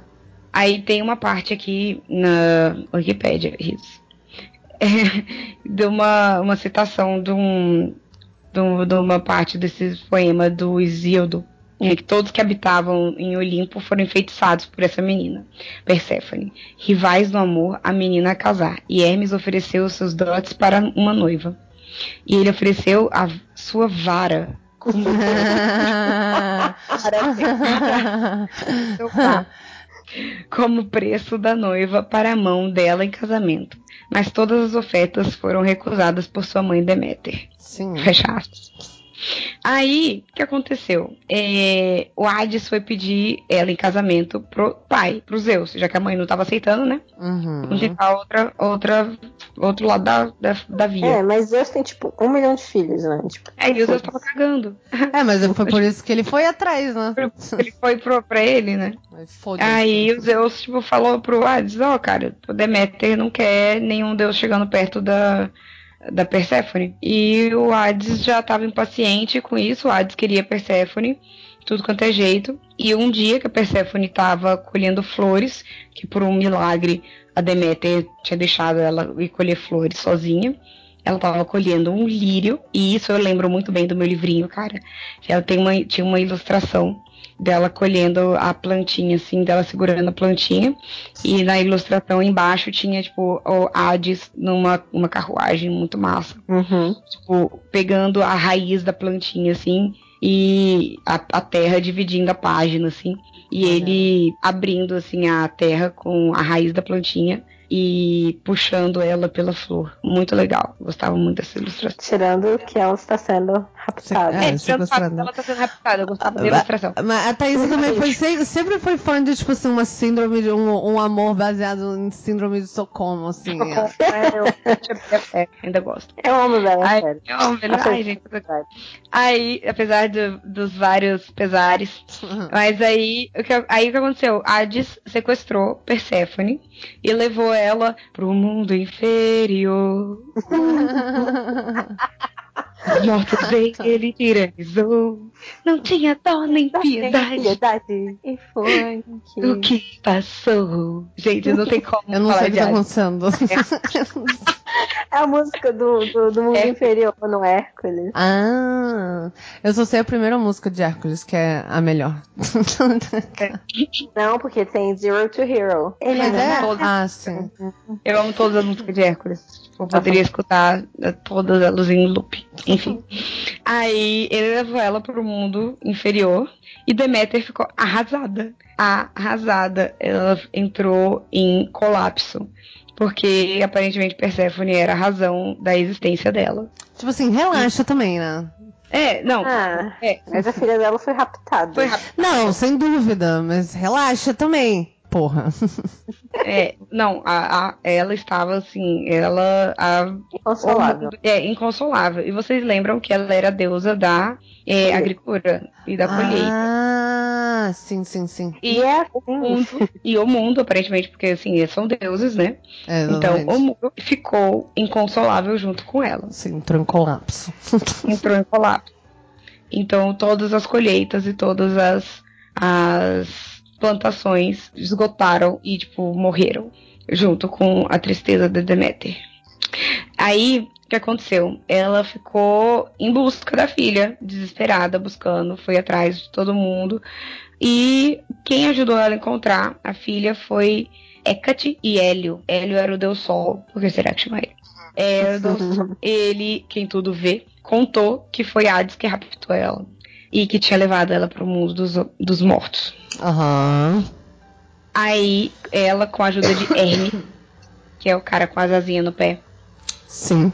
[SPEAKER 10] Aí tem uma parte aqui na Wikipédia, isso. de uma, uma citação de, um, de, um- de uma parte desse poema do Isíodo, em que todos que habitavam em Olimpo foram enfeitiçados por essa menina, Perséfone. Rivais no amor, a menina a casar, e Hermes ofereceu seus dotes para uma noiva. E ele ofereceu a sua vara como como preço da noiva para a mão dela em casamento. Mas todas as ofertas foram recusadas por sua mãe Deméter.
[SPEAKER 1] Sim.
[SPEAKER 10] Fecha aspas. Aí, o que aconteceu? É, o Hades foi pedir ela em casamento pro pai, pro Zeus, já que a mãe não estava aceitando, né?
[SPEAKER 1] Uhum.
[SPEAKER 10] Vamos tentar outra, outra, outro lado da, da, da via.
[SPEAKER 9] É, mas Deus tem, tipo, um milhão de filhos, né? Tipo,
[SPEAKER 10] Aí o Zeus tava cagando.
[SPEAKER 1] É, mas foi por isso que ele foi atrás, né?
[SPEAKER 10] Ele foi pro, pra ele, né? Aí o Zeus, tipo, falou pro Hades, ó, cara, o Deméter não quer nenhum deus chegando perto da, da Perséfone. E o Hades já tava impaciente com isso, o Hades queria Perséfone, tudo quanto é jeito. E um dia que a Perséfone tava colhendo flores, que por um milagre a Deméter tinha deixado ela ir colher flores sozinha. Ela tava colhendo um lírio, e isso eu lembro muito bem do meu livrinho, cara. Ela tem uma, tinha uma ilustração dela colhendo a plantinha, assim, dela segurando a plantinha. E na ilustração embaixo tinha, tipo, o Hades numa uma carruagem muito massa.
[SPEAKER 9] uhum.
[SPEAKER 10] Tipo, pegando a raiz da plantinha, assim, e a, a terra dividindo a página, assim. E
[SPEAKER 1] Uhum.
[SPEAKER 10] ele abrindo, assim, a terra com a raiz da plantinha e puxando ela pela flor. Muito legal. Gostava muito dessa ilustração.
[SPEAKER 9] Tirando que ela está sendo raptada.
[SPEAKER 1] É,
[SPEAKER 10] É, tirando o fato
[SPEAKER 1] sequestrada.
[SPEAKER 10] dela tá sendo raptada. Eu gostava da
[SPEAKER 1] Ah,
[SPEAKER 10] ilustração.
[SPEAKER 1] Mas a Thaís também foi, se- sempre foi fã de, tipo assim, uma síndrome, de um, um amor baseado em síndrome de Estocolmo, assim.
[SPEAKER 10] É, eu é, ainda gosto.
[SPEAKER 9] Eu amo Bela
[SPEAKER 10] Ai,
[SPEAKER 9] sério.
[SPEAKER 10] eu amo ele. Ai, gente, Aí, apesar do- dos vários pesares, mas aí o, que, aí o que aconteceu? Hades sequestrou Perséfone e levou ela pro mundo inferior. Mortos ele tirannizou. Não tinha dó nem piedade.
[SPEAKER 9] piedade. E foi que...
[SPEAKER 10] O que passou? Gente, não tem como
[SPEAKER 1] Eu não sei o que tá acontecendo.
[SPEAKER 9] É a música do, do, do mundo
[SPEAKER 10] É.
[SPEAKER 9] inferior no Hércules.
[SPEAKER 1] ah, eu só sei a primeira música de Hércules, que é a melhor.
[SPEAKER 9] Não, porque tem Zero to Hero. Ele
[SPEAKER 1] Mas é?
[SPEAKER 10] todas.
[SPEAKER 1] Ah, sim.
[SPEAKER 10] Eu amo todas as músicas de Hércules. Eu poderia escutar eh, todas elas em loop. Enfim. Aí ele levou ela pro mundo inferior e Deméter ficou arrasada. Arrasada. Ela entrou em colapso. Porque aparentemente Perséfone era a razão da existência dela.
[SPEAKER 1] Tipo assim, relaxa também, né?
[SPEAKER 10] É, não.
[SPEAKER 9] Ah,
[SPEAKER 10] É,
[SPEAKER 9] mas a filha dela foi raptada.
[SPEAKER 10] foi rápido.
[SPEAKER 1] Não, sem dúvida, mas relaxa também. Porra.
[SPEAKER 10] É, não, a, a- ela estava assim, ela. A,
[SPEAKER 9] Inconsolável.
[SPEAKER 10] É, inconsolável. E vocês lembram que ela era a deusa da é, agricultura e da colheita.
[SPEAKER 1] Ah, sim, sim, sim.
[SPEAKER 10] E,
[SPEAKER 9] é
[SPEAKER 10] o mundo, e o mundo, aparentemente, porque assim, são deuses, né?
[SPEAKER 1] É,
[SPEAKER 10] Então o mundo ficou inconsolável junto com ela.
[SPEAKER 1] Sim, entrou em colapso.
[SPEAKER 10] Entrou em colapso. Então todas as colheitas e todas as, as plantações esgotaram e, tipo, morreram. Junto com a tristeza de Deméter. Aí, o que aconteceu? Ela ficou em busca da filha, desesperada, buscando, foi atrás de todo mundo. E quem ajudou ela a encontrar a filha foi Hecate e Hélio. Hélio era o deus Sol, por que será que chama ele? Sol. Ele, quem tudo vê, contou que foi Hades que raptou ela. E que tinha levado ela para o mundo dos, dos mortos.
[SPEAKER 1] Aham.
[SPEAKER 10] Aí, ela, com a ajuda de Hermes, que é o cara com as asinhas no pé,
[SPEAKER 1] Sim.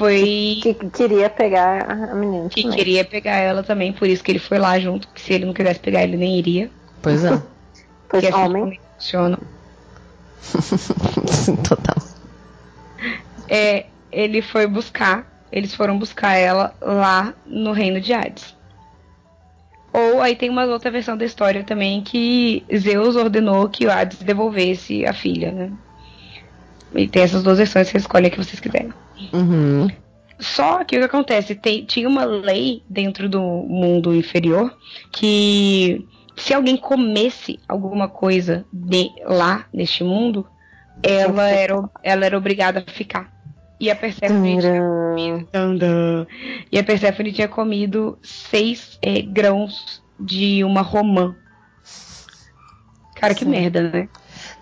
[SPEAKER 10] Foi
[SPEAKER 9] Que que queria pegar a menina.
[SPEAKER 10] que
[SPEAKER 9] também.
[SPEAKER 10] queria pegar ela também, por isso que ele foi lá junto, que se ele não quisesse pegar, ele nem iria.
[SPEAKER 1] Pois é.
[SPEAKER 9] Pois
[SPEAKER 10] que assim
[SPEAKER 9] homem.
[SPEAKER 10] funciona.
[SPEAKER 1] Sim, total.
[SPEAKER 10] É, ele foi buscar, eles foram buscar ela lá no reino de Hades. Ou aí tem uma outra versão da história também que Zeus ordenou que o Hades devolvesse a filha, né? E tem essas duas versões, você escolhe a que vocês quiserem.
[SPEAKER 1] Uhum.
[SPEAKER 10] Só que o que acontece? Tem, tinha uma lei dentro do mundo inferior que se alguém comesse alguma coisa de lá neste mundo, ela era, ela era obrigada a ficar. E a Persephone tinha e a Persephone tinha comido seis eh, grãos de uma romã. Cara, que
[SPEAKER 1] Sim.
[SPEAKER 10] merda, né?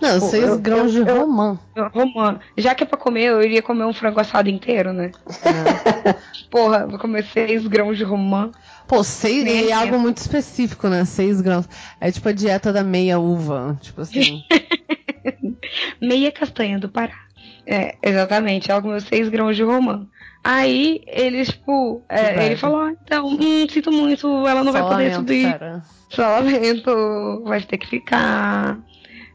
[SPEAKER 1] Não, seis
[SPEAKER 10] eu-
[SPEAKER 1] grãos de
[SPEAKER 10] eu- eu-
[SPEAKER 1] romã.
[SPEAKER 10] Romã. Já que é pra comer, eu iria comer um frango assado inteiro, né? Porra, vou comer seis grãos de romã.
[SPEAKER 1] Pô, seis
[SPEAKER 10] Nem
[SPEAKER 1] e é
[SPEAKER 10] é.
[SPEAKER 1] algo muito específico, né? Seis grãos. É tipo a dieta da meia uva. Tipo assim.
[SPEAKER 10] Meia castanha do Pará. É, exatamente. Ela comeu seis grãos de romã. Aí eles, tipo, é, ele falou: ah, então, hum, sinto muito, ela não vai
[SPEAKER 1] Só
[SPEAKER 10] poder
[SPEAKER 1] lamento,
[SPEAKER 10] subir.
[SPEAKER 1] cara.
[SPEAKER 10] Só lamento, vai ter que ficar.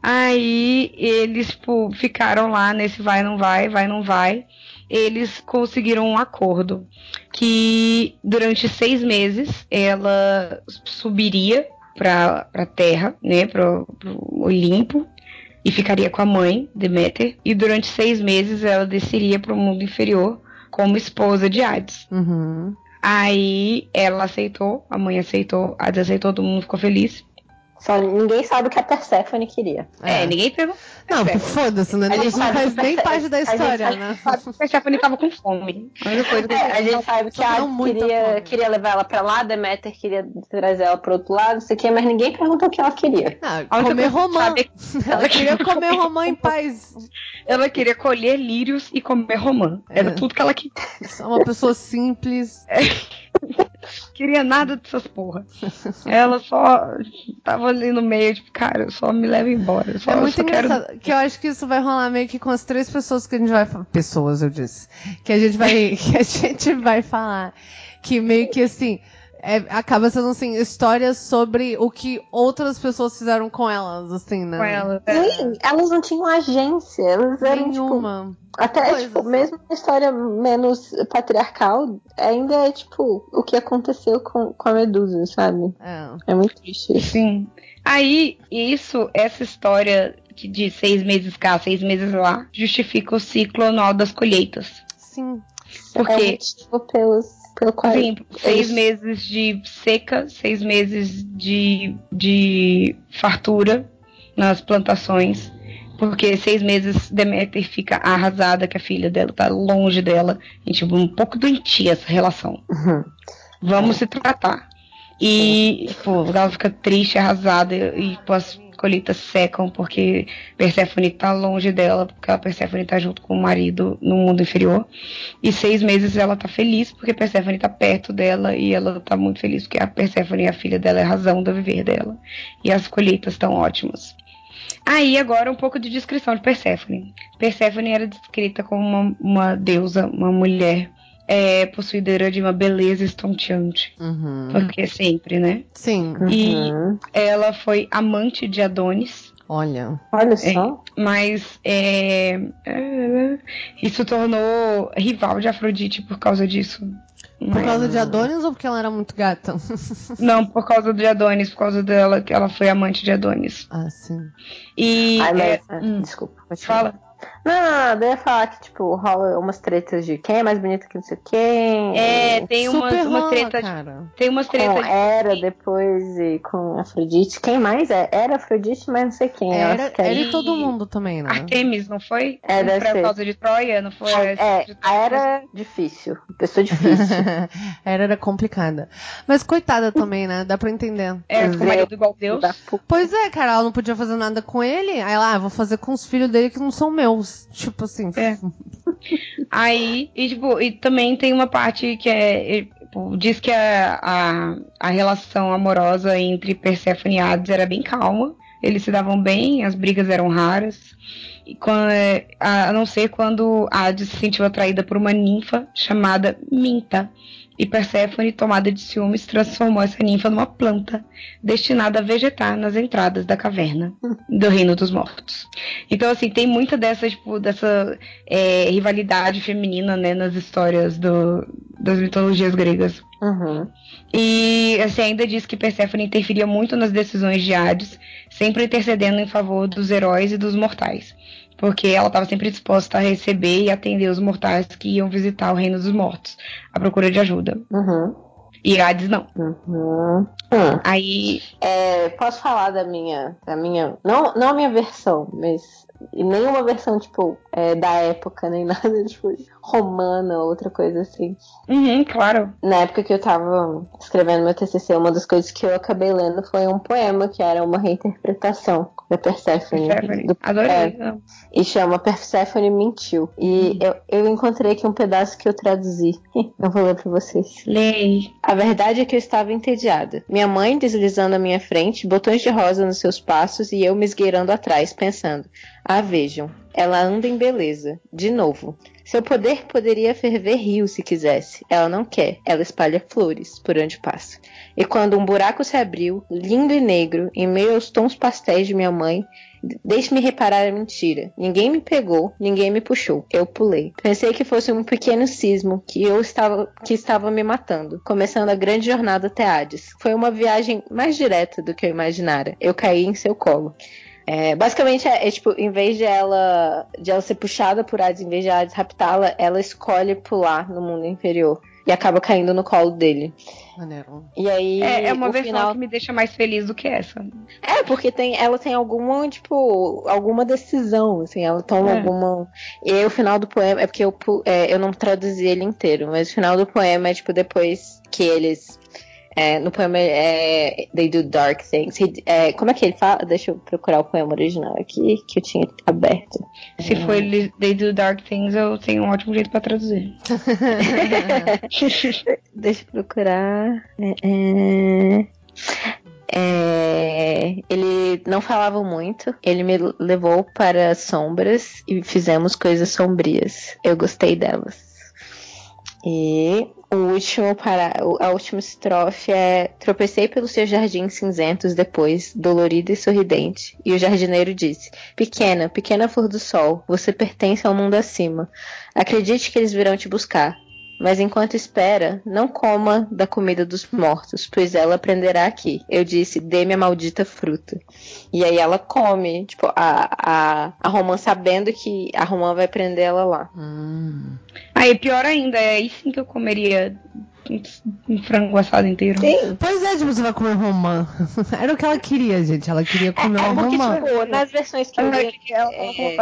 [SPEAKER 10] Aí eles, tipo, ficaram lá nesse vai, não vai, vai, não vai. Eles conseguiram um acordo que durante seis meses ela subiria pra, pra terra, né, pro, pro Olimpo, e ficaria com a mãe, Deméter, e durante seis meses ela desceria pro mundo inferior como esposa de Hades.
[SPEAKER 1] Uhum.
[SPEAKER 10] Aí ela aceitou, a mãe aceitou, Hades aceitou, todo mundo ficou feliz.
[SPEAKER 9] Só ninguém sabe o que a Persephone queria.
[SPEAKER 10] É, ninguém perguntou.
[SPEAKER 1] Não,
[SPEAKER 10] É.
[SPEAKER 1] foda-se, né?
[SPEAKER 9] A gente
[SPEAKER 1] não faz nem parte da
[SPEAKER 9] a gente
[SPEAKER 1] história, né?
[SPEAKER 10] Sabe que a Stephanie tava com fome.
[SPEAKER 9] É, a gente sabe que a
[SPEAKER 1] Não,
[SPEAKER 9] queria, queria levar ela pra lá, Demeter queria trazer ela pro outro lado, não sei o que, mas ninguém perguntou o que ela queria.
[SPEAKER 1] Ah,
[SPEAKER 10] A única
[SPEAKER 1] comer romã.
[SPEAKER 10] é
[SPEAKER 1] Ela queria comer romã em paz.
[SPEAKER 10] ela queria colher lírios e comer romã. Era
[SPEAKER 1] É.
[SPEAKER 10] tudo que ela queria.
[SPEAKER 1] Só uma pessoa simples.
[SPEAKER 10] Queria nada dessas porra. Ela só tava ali no meio, tipo, cara, só me leva embora. Eu Só,
[SPEAKER 1] é muito
[SPEAKER 10] só quero-
[SPEAKER 1] engraçado. Que eu acho que isso vai rolar meio que com as três pessoas que a gente vai falar. Pessoas, eu disse. Que a gente vai. que a gente vai falar. Que meio que assim. É, acaba sendo assim, histórias sobre o que outras pessoas fizeram com elas, assim, né?
[SPEAKER 10] com ela.
[SPEAKER 9] Sim, elas não tinham agência, elas eram, tipo,
[SPEAKER 1] Nenhuma.
[SPEAKER 9] até,
[SPEAKER 1] coisa,
[SPEAKER 9] tipo, mesmo uma história menos patriarcal, ainda é, tipo, o que aconteceu com, com a Medusa, sabe?
[SPEAKER 1] É.
[SPEAKER 9] É muito triste.
[SPEAKER 10] Sim. Aí, isso, essa história de- de seis meses cá, seis meses lá, justifica o ciclo anual das colheitas.
[SPEAKER 1] Sim.
[SPEAKER 10] Porque.
[SPEAKER 9] É pelos, pelo qual.
[SPEAKER 10] Sim, seis meses de seca, seis meses de, de fartura nas plantações. Porque seis meses Deméter fica arrasada que a filha dela tá longe dela. E, tipo, um pouco doentia essa relação.
[SPEAKER 9] Uhum.
[SPEAKER 10] Vamos se tratar. E, pô, ela fica triste, arrasada, e pô, as colheitas secam porque Perséfone tá longe dela, porque a Perséfone tá junto com o marido no mundo inferior. E seis meses ela tá feliz porque Perséfone tá perto dela e ela tá muito feliz porque a Perséfone, a filha dela, é a razão do viver dela. E as colheitas estão ótimas. Aí agora um pouco de descrição de Perséfone. Perséfone era descrita como uma, uma deusa, uma mulher é, possuidora de uma beleza estonteante.
[SPEAKER 1] Uhum.
[SPEAKER 10] Porque sempre, né?
[SPEAKER 1] Sim.
[SPEAKER 10] E
[SPEAKER 9] Uhum.
[SPEAKER 10] ela foi amante de Adonis.
[SPEAKER 1] Olha.
[SPEAKER 9] Olha só.
[SPEAKER 10] Mas é, é, isso tornou rival de Afrodite por causa disso.
[SPEAKER 1] Por causa de Adonis ou porque ela era muito gata?
[SPEAKER 10] Não, por causa de Adonis, por causa dela, que ela foi amante de Adonis.
[SPEAKER 1] ah, sim.
[SPEAKER 10] E.
[SPEAKER 9] Ai,
[SPEAKER 10] é,
[SPEAKER 9] mas,
[SPEAKER 10] hum,
[SPEAKER 9] Desculpa. pode
[SPEAKER 10] fala.
[SPEAKER 9] Não, não, eu ia falar que, tipo, rola umas tretas de quem é mais bonita que não sei quem.
[SPEAKER 10] É, tem umas,
[SPEAKER 1] Super
[SPEAKER 10] uma
[SPEAKER 1] rola,
[SPEAKER 10] treta. de-
[SPEAKER 1] cara.
[SPEAKER 10] Tem umas
[SPEAKER 9] com
[SPEAKER 10] tretas. de-
[SPEAKER 9] Era depois e com Afrodite. Quem mais é? Era Afrodite, mas não sei quem.
[SPEAKER 1] Era,
[SPEAKER 9] que
[SPEAKER 1] era
[SPEAKER 9] era.
[SPEAKER 1] e todo mundo também, né?
[SPEAKER 10] Artemis, não foi?
[SPEAKER 9] É,
[SPEAKER 10] Não
[SPEAKER 9] deve
[SPEAKER 10] foi
[SPEAKER 9] ser.
[SPEAKER 10] por causa de Troia, não foi?
[SPEAKER 9] É, a era difícil. Pessoa difícil.
[SPEAKER 1] era, era complicada. Mas coitada também, né? Dá pra entender.
[SPEAKER 10] É, com o marido igual Deus.
[SPEAKER 1] Pois é, cara, ela não podia fazer nada com ele. Aí ela, ah, vou fazer com os filhos dele que não são meus. Tipo assim.
[SPEAKER 10] É. Aí, e, tipo, e também tem uma parte que é. tipo, Diz que a, a, a relação amorosa entre Persephone e Hades era bem calma. Eles se davam bem, as brigas eram raras. E quando, é, a não ser quando Hades se sentiu atraída por uma ninfa chamada Minta. E Perséfone, tomada de ciúmes, transformou essa ninfa numa planta, destinada a vegetar nas entradas da caverna do Reino dos Mortos. Então, assim, tem muita dessa, tipo, dessa é, rivalidade feminina, né, nas histórias do, das mitologias gregas.
[SPEAKER 9] Uhum.
[SPEAKER 10] E assim, ainda diz que Perséfone interferia muito nas decisões de Hades, sempre intercedendo em favor dos heróis e dos mortais. Porque ela estava sempre disposta a receber e atender os mortais que iam visitar o reino dos mortos, à procura de ajuda.
[SPEAKER 9] Uhum.
[SPEAKER 10] E Hades não.
[SPEAKER 9] Uhum. Hum.
[SPEAKER 10] Aí.
[SPEAKER 9] É, posso falar da minha. Da minha. Não, não a minha versão, mas. E nem uma versão, tipo, é, da época, nem nada, tipo, romana, outra coisa assim.
[SPEAKER 10] Uhum, claro.
[SPEAKER 9] Na época que eu tava escrevendo meu TCC, uma das coisas que eu acabei lendo foi um poema que era uma reinterpretação da Persephone.
[SPEAKER 10] Perséfone.
[SPEAKER 9] Do-
[SPEAKER 10] Adorei.
[SPEAKER 9] é, e chama Persephone Mentiu. E eu, eu encontrei aqui um pedaço que eu traduzi. Eu vou ler pra vocês.
[SPEAKER 10] Lei.
[SPEAKER 9] A verdade é que eu estava entediada. Minha mãe deslizando à minha frente, botões de rosa nos seus passos e eu me esgueirando atrás, pensando: Ah, vejam, ela anda em beleza. De novo. Seu poder poderia ferver rio se quisesse. Ela não quer. Ela espalha flores por onde passa. E quando um buraco se abriu, lindo e negro, em meio aos tons pastéis de minha mãe, Deixe-me reparar a mentira. Ninguém me pegou, ninguém me puxou. Eu pulei. Pensei que fosse um pequeno sismo que eu estava que estava me matando, começando a grande jornada até Hades. Foi uma viagem mais direta do que eu imaginara. Eu caí em seu colo. É, basicamente é, é, tipo, em vez de ela de ela ser puxada por Hades, em vez de Hades raptá-la, ela escolhe pular no mundo inferior e acaba caindo no colo dele.
[SPEAKER 1] Maneiro.
[SPEAKER 9] E aí
[SPEAKER 10] É, é uma versão
[SPEAKER 9] final
[SPEAKER 10] que me deixa mais feliz do que essa.
[SPEAKER 9] é, porque tem, ela tem alguma, tipo, alguma decisão, assim, ela toma
[SPEAKER 10] É.
[SPEAKER 9] alguma. E aí o final do poema, é porque eu, é, eu não traduzi ele inteiro, mas o final do poema é, tipo, depois que eles. É, no poema é. They do dark things. É, como é que ele fala? Deixa eu procurar o poema original aqui, que eu tinha aberto.
[SPEAKER 10] Se for They Do Dark Things, eu tenho um ótimo jeito pra traduzir.
[SPEAKER 9] Deixa eu procurar. É, é, é, ele não falava muito. Ele me levou para as sombras e fizemos coisas sombrias. Eu gostei delas. E o último para a última estrofe é tropecei pelos seus jardins cinzentos depois, dolorida e sorridente. E o jardineiro disse: Pequena, pequena flor do sol, você pertence ao mundo acima. Acredite que eles virão te buscar. Mas enquanto espera, não coma da comida dos mortos, pois ela aprenderá aqui. Eu disse, dê-me a maldita fruta. E aí ela come, tipo, a, a, a Romã sabendo que a Romã vai prender ela lá.
[SPEAKER 10] Hum. Aí pior ainda, é aí sim que eu comeria um frango assado inteiro.
[SPEAKER 1] Sim. Pois é, tipo, você vai comer romã. Era o que ela queria, gente. Ela queria comer é, uma romã.
[SPEAKER 9] Tipo, nas versões que eu li. Ela, é,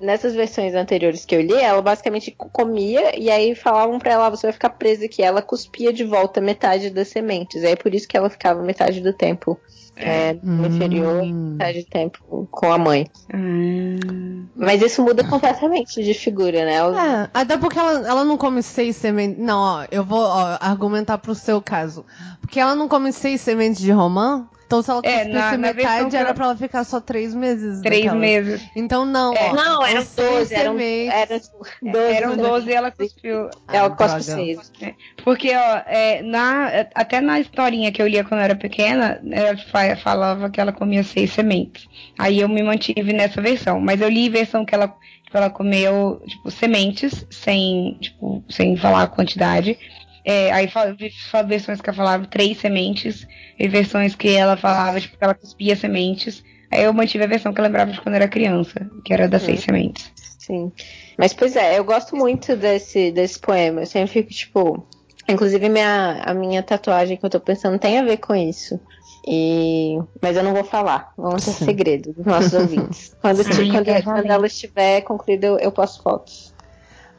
[SPEAKER 9] nessas versões anteriores que eu li, ela basicamente comia e aí falavam pra ela: você vai ficar presa aqui. Ela cuspia de volta metade das sementes. Aí é por isso que ela ficava metade do tempo é, no inferior e metade do tempo com a mãe. Hum. Mas isso muda completamente de figura, né?
[SPEAKER 1] Ela... É, até porque ela, ela não come seis sementes. Não, ó, eu vou ó, argumentar pro seu caso. Porque ela não come seis sementes de romã, então, se ela é, na, metade, era ela... pra ela ficar só três meses.
[SPEAKER 10] Três daquela. meses.
[SPEAKER 1] Então, não.
[SPEAKER 9] É. Ó, não, eram doze. Eram,
[SPEAKER 10] eram, doze. Eram doze e ela cuspiu.
[SPEAKER 9] Ah, ela cospe seis.
[SPEAKER 10] É. Porque, ó, é, na, até na historinha que eu lia quando eu era pequena, ela falava que ela comia seis sementes. Aí eu me mantive nessa versão. Mas eu li a versão que ela, tipo, ela comeu, tipo, sementes, sem, tipo, sem falar a quantidade. É, aí vi versões que ela falava três sementes, e versões que ela falava, tipo, que ela cuspia sementes. Aí eu mantive a versão que eu lembrava de quando era criança, que era das seis uhum. sementes.
[SPEAKER 9] Sim. Mas, pois é, eu gosto muito desse, desse poema. Eu sempre fico, tipo. Inclusive, minha, a minha tatuagem que eu tô pensando tem a ver com isso. E... Mas eu não vou falar. Vamos ter segredo dos nossos ouvintes. Quando, Sim, quando, quando ela estiver concluída, eu, eu posto fotos.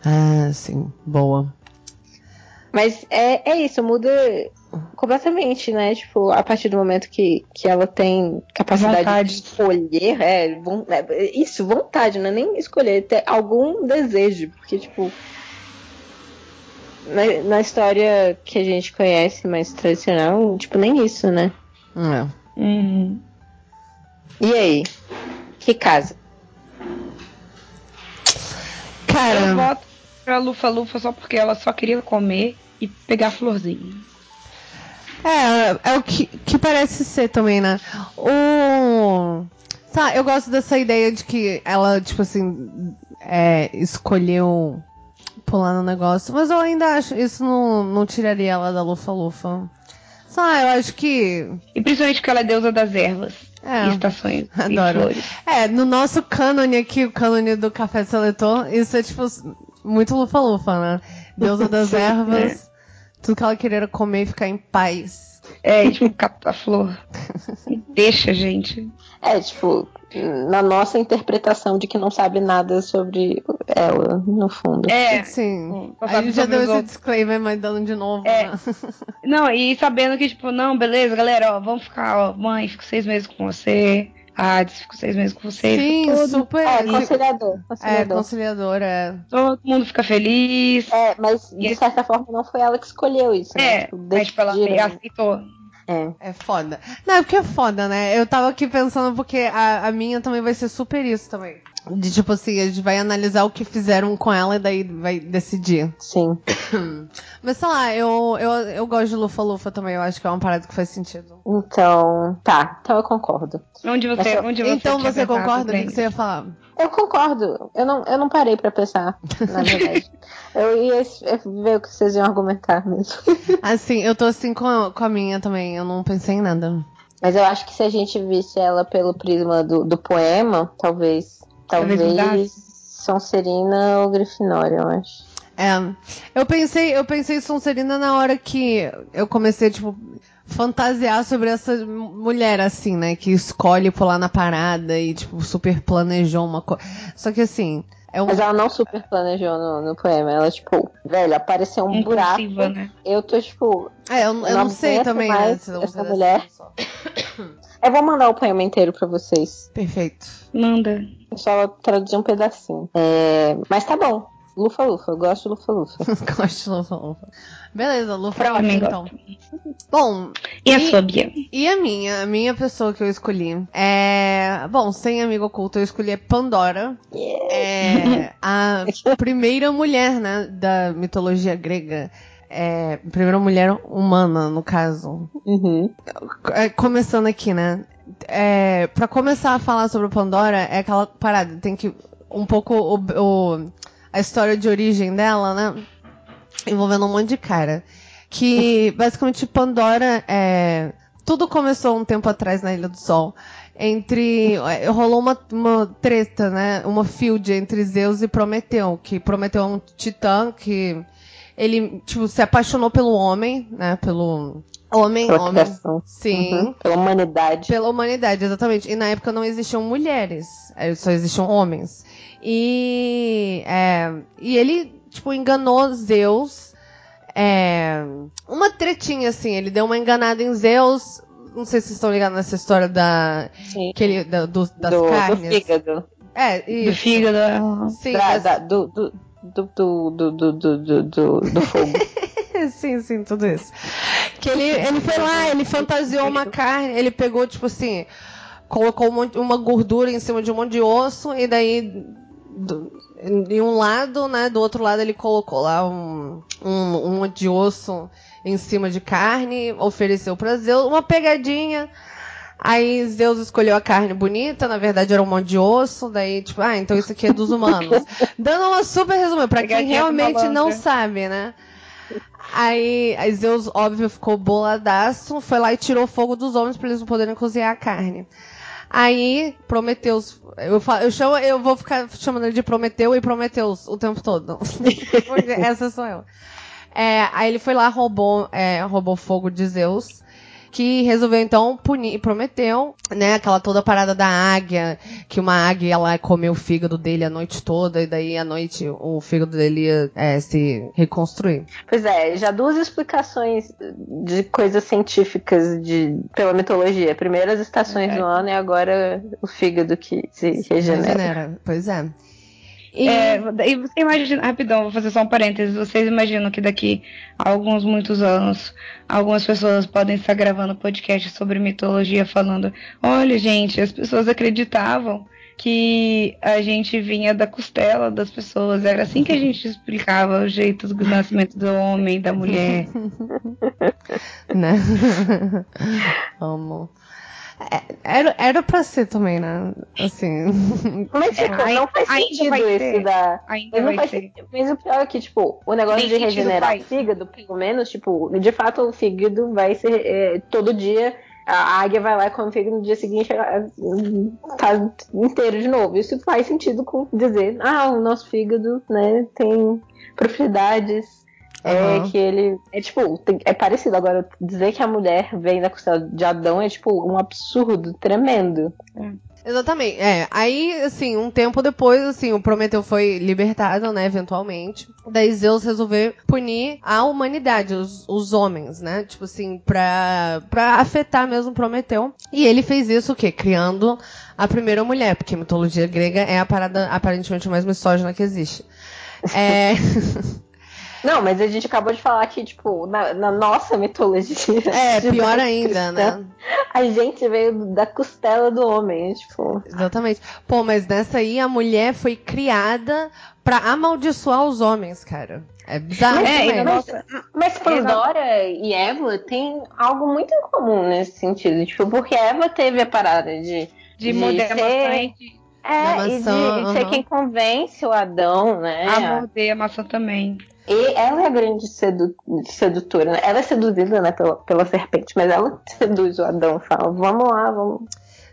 [SPEAKER 1] Ah, sim. Boa.
[SPEAKER 9] Mas é, é isso, muda completamente, né? Tipo, a partir do momento que, que ela tem capacidade vontade. de escolher, é, é, isso, vontade, não é nem escolher, ter algum desejo, porque, tipo, na, na, história que a gente conhece mais tradicional, tipo, nem isso, né?
[SPEAKER 1] É.
[SPEAKER 9] Uhum. E aí? Que casa?
[SPEAKER 10] Cara. Eu voto pra Lufa Lufa só porque ela só queria comer e pegar florzinha.
[SPEAKER 1] É, é o que, que parece ser também, né? O. Tá, eu gosto dessa ideia de que ela, tipo assim, é, escolheu pular no negócio, mas eu ainda acho isso não, não tiraria ela da lufa-lufa. Só, eu acho que.
[SPEAKER 10] E principalmente que ela é deusa das ervas. É, e estações. Adoro. E flores.
[SPEAKER 1] É, no nosso cânone aqui, o cânone do café seletor, isso é tipo muito lufa-lufa, né? Deusa das ervas. É. Tudo que ela queria era comer e ficar em paz.
[SPEAKER 10] É, tipo, captar flor. Deixa, gente.
[SPEAKER 9] É, tipo, na nossa interpretação de que não sabe nada sobre ela, no fundo.
[SPEAKER 10] É,
[SPEAKER 1] sim. A gente já deu esse outros. disclaimer, mas dando de novo. É. Né?
[SPEAKER 10] Não, e sabendo que, tipo, não, beleza, galera, ó, vamos ficar, ó, mãe, fico seis meses com você. Ah, fico seis meses com você.
[SPEAKER 1] Sim, super.
[SPEAKER 9] É, conciliador,
[SPEAKER 1] conciliador. É, conciliador, é.
[SPEAKER 10] Todo mundo fica feliz.
[SPEAKER 9] É, mas de certa forma não foi ela que escolheu isso, né?
[SPEAKER 10] É, tipo, mas tipo, ela aceitou.
[SPEAKER 1] É. é foda. Não, é porque é foda, né? Eu tava aqui pensando porque a, a minha também vai ser super isso também. De tipo assim, a gente vai analisar o que fizeram com ela e daí vai decidir.
[SPEAKER 9] Sim.
[SPEAKER 1] Mas sei lá, eu, eu, eu gosto de Lufa Lufa também, eu acho que é uma parada que faz sentido.
[SPEAKER 9] Então, tá, então eu concordo.
[SPEAKER 10] Onde você, onde você
[SPEAKER 1] Então você concorda? O que você ia falar?
[SPEAKER 9] Eu concordo. Eu não, eu não parei pra pensar, na verdade. eu ia ver o que vocês iam argumentar mesmo.
[SPEAKER 1] assim, eu tô assim com a, com a minha também, eu não pensei em nada.
[SPEAKER 9] Mas eu acho que se a gente visse ela pelo prisma do, do poema, talvez Talvez Sonserina ou Grifinória, eu acho.
[SPEAKER 1] É. Eu pensei, eu pensei Sonserina na hora que eu comecei, tipo, fantasiar sobre essa mulher, assim, né? Que escolhe pular na parada e, tipo, super planejou uma coisa. Só que assim. É um...
[SPEAKER 9] Mas ela não super planejou no, no poema. Ela, tipo, velho, apareceu um buraco. Né? Eu tô, tipo.
[SPEAKER 1] É, eu, eu não, sei também, né?
[SPEAKER 9] Essa mulher. Eu vou mandar o poema inteiro pra vocês.
[SPEAKER 1] Perfeito.
[SPEAKER 10] Manda.
[SPEAKER 9] Eu só traduzir um pedacinho. É... Mas tá bom. Lufa Lufa, eu gosto de Lufa Lufa.
[SPEAKER 1] gosto de Lufa Lufa. Beleza, Lufa Lufa então. Bom.
[SPEAKER 10] E, e a sua, Bia?
[SPEAKER 1] E a minha? A minha pessoa que eu escolhi é. Bom, sem amigo oculto, eu escolhi Pandora.
[SPEAKER 9] Yeah.
[SPEAKER 1] É a primeira mulher, né, da mitologia grega é, primeira mulher humana, no caso.
[SPEAKER 9] Uhum.
[SPEAKER 1] É, começando aqui, né? É, para começar a falar sobre Pandora, é aquela parada, tem que. Um pouco o, o, a história de origem dela, né? envolvendo um monte de cara. Que basicamente Pandora é. Tudo começou um tempo atrás na Ilha do Sol. Entre. é, Rolou uma, uma treta, né? Uma field entre Zeus e Prometeu. Que Prometeu é um titã que. Ele, tipo, se apaixonou pelo homem, né? Pelo. Homem,
[SPEAKER 9] Pela
[SPEAKER 1] homem.
[SPEAKER 9] criação.
[SPEAKER 1] Sim.
[SPEAKER 9] Uhum. Pela humanidade.
[SPEAKER 1] Pela humanidade, exatamente. E na época não existiam mulheres, eh, só existiam homens. E, é, e ele, tipo, enganou Zeus. É, uma tretinha, assim, ele deu uma enganada em Zeus. Não sei se vocês estão ligados nessa história da,
[SPEAKER 9] Sim.
[SPEAKER 1] que ele, da- do- das
[SPEAKER 9] do, do
[SPEAKER 1] carnes.
[SPEAKER 9] fígado.
[SPEAKER 1] É,
[SPEAKER 10] Do
[SPEAKER 1] isso.
[SPEAKER 10] fígado. é.
[SPEAKER 1] Sim,
[SPEAKER 9] Da-
[SPEAKER 1] das-
[SPEAKER 9] da- do, do, do, do, do, do, do, do, do, fogo.
[SPEAKER 1] sim, sim, tudo isso. Que ele, ele foi lá, ele fantasiou uma carne, ele pegou, tipo assim, colocou um uma gordura em cima de um monte de osso, e daí, do, em um lado, né, do outro lado ele colocou lá um, um, um monte de osso em cima de carne, ofereceu pra Zeus, uma pegadinha. Aí Zeus escolheu a carne bonita, na verdade era um monte de osso, daí tipo, ah, então isso aqui é dos humanos. Dando uma super resumida, pra quem realmente não sabe, né? Aí, aí Zeus, óbvio, ficou boladaço, foi lá e tirou fogo dos homens pra eles não poderem cozinhar a carne. Aí, Prometeus, eu, falo, eu, chamo, eu vou ficar chamando ele de Prometeu e Prometeus o tempo todo. Essa sou eu. É, aí ele foi lá, roubou, é, roubou fogo de Zeus, que resolveu então punir Prometeu, né? Aquela toda parada da águia, que uma águia ia lá comer o fígado dele a noite toda, e daí à noite o fígado dele ia é, se reconstruir.
[SPEAKER 9] Pois é, já duas explicações de coisas científicas de, pela mitologia. Primeiro as estações
[SPEAKER 10] É.
[SPEAKER 9] do ano e agora o fígado que se regenera.
[SPEAKER 1] Regenera, pois é. E,
[SPEAKER 10] É, e você imagina, rapidão, vou fazer só um parênteses. Vocês imaginam que daqui a alguns muitos anos, algumas pessoas podem estar gravando podcast sobre mitologia falando: olha, gente, as pessoas acreditavam que a gente vinha da costela das pessoas. Era assim que a gente explicava o jeito do nascimento do homem, da mulher.
[SPEAKER 1] né? Amo. É, Era, era pra ser também, né? Assim.
[SPEAKER 9] Mas, tipo,
[SPEAKER 10] É,
[SPEAKER 9] não faz
[SPEAKER 10] ainda
[SPEAKER 9] sentido
[SPEAKER 10] vai
[SPEAKER 9] isso
[SPEAKER 10] ter.
[SPEAKER 9] da.
[SPEAKER 10] Ainda
[SPEAKER 9] não faz sentido. Mas o pior é que, tipo, o negócio de regenerar
[SPEAKER 10] faz.
[SPEAKER 9] o fígado, pelo menos, tipo, de fato o fígado vai ser é, todo dia. A águia vai lá e come o fígado no dia seguinte ela, tá inteiro de novo. Isso faz sentido com dizer, ah, o nosso fígado, né, tem propriedades. É
[SPEAKER 1] Aham.
[SPEAKER 9] que ele. É tipo, é parecido. Agora, dizer que a mulher vem da costela de Adão é tipo um absurdo tremendo.
[SPEAKER 1] Exatamente. É, aí, assim, um tempo depois, assim, o Prometeu foi libertado, né, eventualmente. Daí Zeus resolveu punir a humanidade, os, os homens, né? Tipo assim, pra, pra afetar mesmo Prometeu. E ele fez isso o quê? Criando a primeira mulher, porque a mitologia grega é a parada aparentemente mais misógina que existe. É.
[SPEAKER 9] Não, mas a gente acabou de falar que, tipo, na, na nossa mitologia.
[SPEAKER 1] É, pior ainda, né?
[SPEAKER 9] A gente veio da costela do homem, tipo.
[SPEAKER 1] Exatamente. Pô, mas nessa aí a mulher foi criada pra amaldiçoar os homens, cara. É bizarro
[SPEAKER 10] É, e
[SPEAKER 9] Mas, mas Pandora e Eva tem algo muito em comum nesse sentido. Tipo, porque Eva teve a parada de.
[SPEAKER 10] De
[SPEAKER 9] De
[SPEAKER 10] morder a
[SPEAKER 9] ser-
[SPEAKER 10] maçã e de
[SPEAKER 9] É, e de, de ser quem convence o Adão, né?
[SPEAKER 10] a morder a maçã também.
[SPEAKER 9] E ela é a grande sedu- sedutora, né? Ela é seduzida, né, pela, pela serpente, mas ela seduz o Adão, fala, vamos lá, vamos.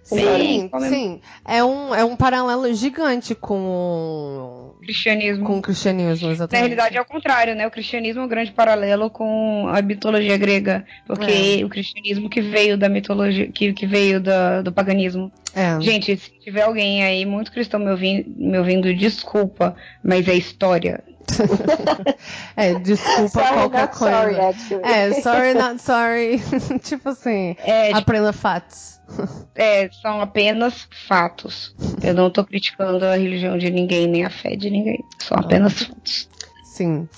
[SPEAKER 1] Sim, sim. É um, é um paralelo gigante com,
[SPEAKER 10] Cristianismo.
[SPEAKER 1] com o cristianismo,
[SPEAKER 10] Na
[SPEAKER 1] exatamente.
[SPEAKER 10] realidade é o contrário, né? O cristianismo é um grande paralelo com a mitologia grega, porque
[SPEAKER 1] É.
[SPEAKER 10] o cristianismo que veio da mitologia, que, que veio da- do paganismo.
[SPEAKER 1] É.
[SPEAKER 10] Gente, se tiver alguém aí muito cristão me ouvindo, me ouvindo, desculpa, mas é história.
[SPEAKER 1] É, desculpa
[SPEAKER 9] Sorry,
[SPEAKER 1] qualquer
[SPEAKER 9] not
[SPEAKER 1] coisa.
[SPEAKER 9] sorry.
[SPEAKER 1] É, sorry, not sorry. tipo assim,
[SPEAKER 10] É, tipo,
[SPEAKER 1] aprenda fatos.
[SPEAKER 10] É, são apenas fatos. Eu não tô criticando a religião de ninguém, nem a fé de ninguém. São apenas fatos.
[SPEAKER 1] Sim.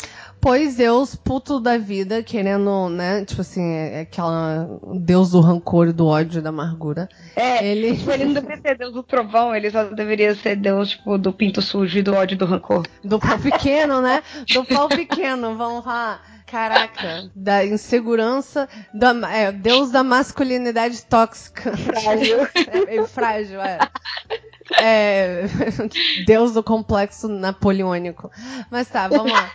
[SPEAKER 1] Pois Deus, puto da vida, querendo, né? Tipo assim, é aquela Deus do rancor e do ódio e da amargura.
[SPEAKER 10] É,
[SPEAKER 1] Ele.
[SPEAKER 10] tipo, ele não deveria ser Deus do trovão, ele só deveria ser Deus, tipo, do pinto sujo e do ódio e do rancor.
[SPEAKER 1] Do pau pequeno, né? Do pau pequeno, vamos lá. Caraca, da insegurança, da, é, Deus da masculinidade tóxica.
[SPEAKER 9] Frágil.
[SPEAKER 1] É, é frágil, é. É, Deus do complexo napoleônico. Mas tá, vamos lá.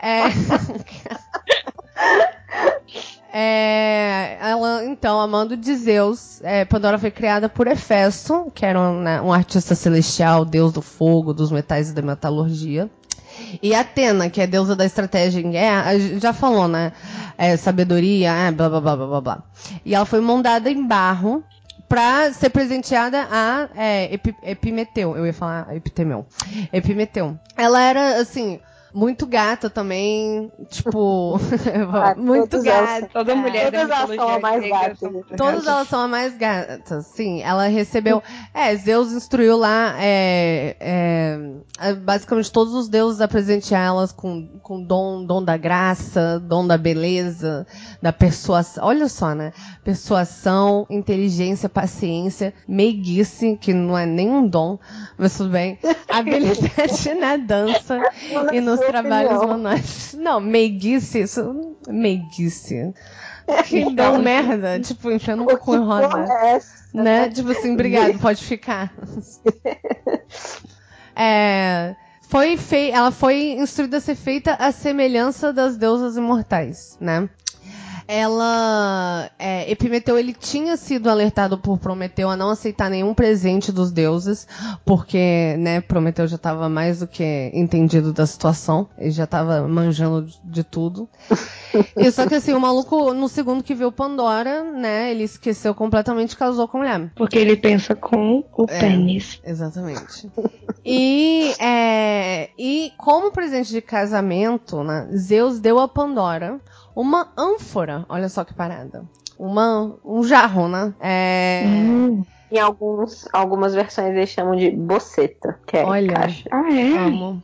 [SPEAKER 1] É. É, ela, então, amando de Zeus, é, Pandora foi criada por Hefesto, que era um, né, um, artista celestial, deus do fogo, dos metais e da metalurgia. E Atena, que é deusa da estratégia em guerra, já falou, né? É, sabedoria, é, blá, blá, blá, blá, blá. E ela foi moldada em barro para ser presenteada a é, Epimeteu. Eu ia falar Epitemeu. Epimeteu. Ela era, assim, muito gata também, tipo, ah, muito gata.
[SPEAKER 10] Toda mulher
[SPEAKER 9] Todas elas são a mais gatas.
[SPEAKER 1] Todas elas são a mais gatas, sim. Ela recebeu, é, Zeus instruiu lá, é, é, basicamente todos os deuses a presentear elas com, com dom, dom da graça, dom da beleza, da persuasão, olha só, né? Persuasão, inteligência, paciência, meiguice, que não é nenhum dom, mas tudo bem, habilidade na dança e nos trabalhos manuais. Não, meiguice, isso. Meiguice. Que dão merda, tipo, enfiando um cu em roda. É né? Tipo assim, obrigado, pode ficar. é, foi fei ela foi instruída a ser feita à semelhança das deusas imortais, né? Ela é, Epimeteu ele tinha sido alertado por Prometeu a não aceitar nenhum presente dos deuses, porque né, Prometeu já estava mais do que entendido da situação, ele já estava manjando de tudo. E só que assim, o maluco, no segundo que viu Pandora, né, ele esqueceu completamente e casou com a mulher.
[SPEAKER 10] Porque ele pensa com o é, pênis.
[SPEAKER 1] Exatamente. E, é, e como presente de casamento, né, Zeus deu a Pandora uma ânfora. Olha só que parada. Uma, um jarro, né? É...
[SPEAKER 9] Hum. Em alguns, algumas versões eles chamam de boceta, que é
[SPEAKER 1] Olha,
[SPEAKER 9] caixa.
[SPEAKER 10] Ah, é? Amo.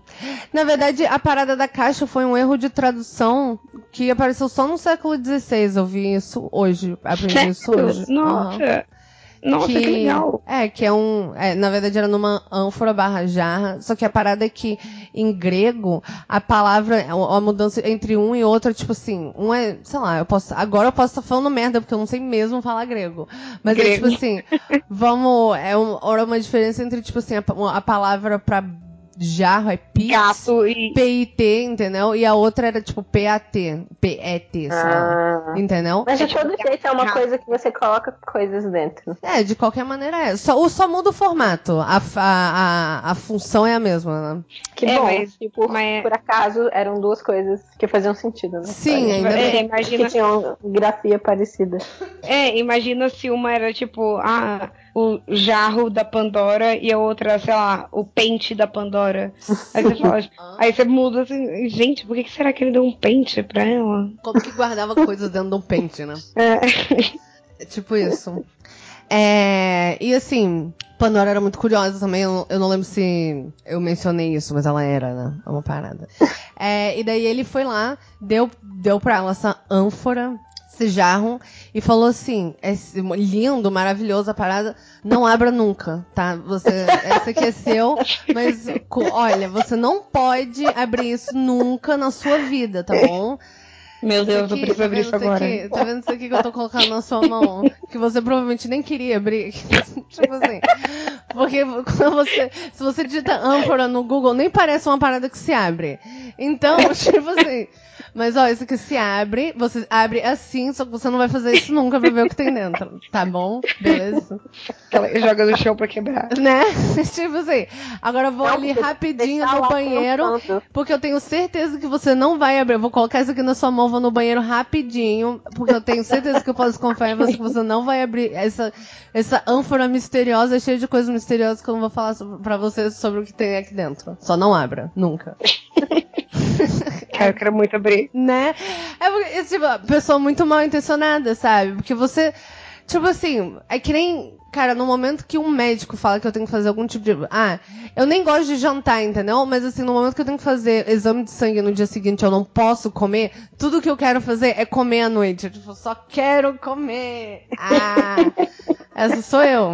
[SPEAKER 1] Na verdade, a parada da caixa foi um erro de tradução que apareceu só no século XVI. Eu vi isso hoje. Aprendi isso hoje.
[SPEAKER 10] Nossa! Uhum. Nossa, que, que, legal.
[SPEAKER 1] É, que é um. É, na verdade era numa ânfora barra jarra. Só que a parada é que em grego a palavra, a mudança entre um e outro é tipo assim, um é, sei lá, eu posso. Agora eu posso estar falando merda, porque eu não sei mesmo falar grego. Mas grego. é tipo assim, vamos. É um, uma diferença entre, tipo assim, a, a palavra pra jarro é PIT,
[SPEAKER 10] Gato e...
[SPEAKER 1] PIT, entendeu? E a outra era tipo PAT, PET, ah. entendeu?
[SPEAKER 9] Mas de todo jeito é uma coisa que você coloca coisas dentro.
[SPEAKER 1] É, de qualquer maneira é. Só, só muda o formato, a, a, a, a função é a mesma, né?
[SPEAKER 9] Que é, bom, mas, tipo, mas... por acaso eram duas coisas que faziam sentido, né?
[SPEAKER 1] Sim, ainda
[SPEAKER 9] é, bem. Imagina... Que tinham grafia parecida.
[SPEAKER 10] É, imagina se uma era tipo, ah o jarro da Pandora e a outra, sei lá, o pente da Pandora. Aí você fala, aí você muda assim, gente, por que, será que ele deu um pente pra ela?
[SPEAKER 1] Como que guardava coisas dentro de um pente, né?
[SPEAKER 10] É.
[SPEAKER 1] é tipo isso. É, e assim, Pandora era muito curiosa também. Eu, eu, não lembro se eu mencionei isso, mas ela era, né? É uma parada. É, e daí ele foi lá, deu, deu pra ela essa ânfora jarro e falou assim: é lindo, maravilhoso a parada, não abra nunca, tá? Você, essa aqui é seu, mas olha, você não pode abrir isso nunca na sua vida, tá bom?
[SPEAKER 10] Meu Deus, aqui, eu preciso abrir isso agora.
[SPEAKER 1] Aqui, tá vendo isso aqui que eu tô colocando na sua mão? Que você provavelmente nem queria abrir. tipo assim. Porque quando você. Se você digita âncora no Google, nem parece uma parada que se abre. Então, tipo assim. Mas ó, isso aqui se abre, você abre assim, só que você não vai fazer isso nunca pra ver o que tem dentro. Tá bom? Beleza?
[SPEAKER 10] Ela joga no chão pra quebrar.
[SPEAKER 1] Né? tipo assim. Agora eu vou não, ali rapidinho no banheiro, porque eu tenho certeza que você não vai abrir. Eu vou colocar isso aqui na sua mão, vou no banheiro rapidinho, porque eu tenho certeza que eu posso confiar em você que você não vai abrir essa, essa ânfora misteriosa, cheia de coisas misteriosas que eu não vou falar pra você sobre o que tem aqui dentro. Só não abra, nunca.
[SPEAKER 10] Cara, eu quero muito abrir.
[SPEAKER 1] Né? É tipo, pessoa muito mal intencionada, sabe? Porque você. Tipo assim, é que nem. Cara, no momento que um médico fala que eu tenho que fazer algum tipo de. Ah, eu nem gosto de jantar, entendeu? Mas assim, no momento que eu tenho que fazer exame de sangue no dia seguinte, eu não posso comer. Tudo que eu quero fazer é comer à noite. Eu, tipo, só quero comer. Ah, essa sou eu.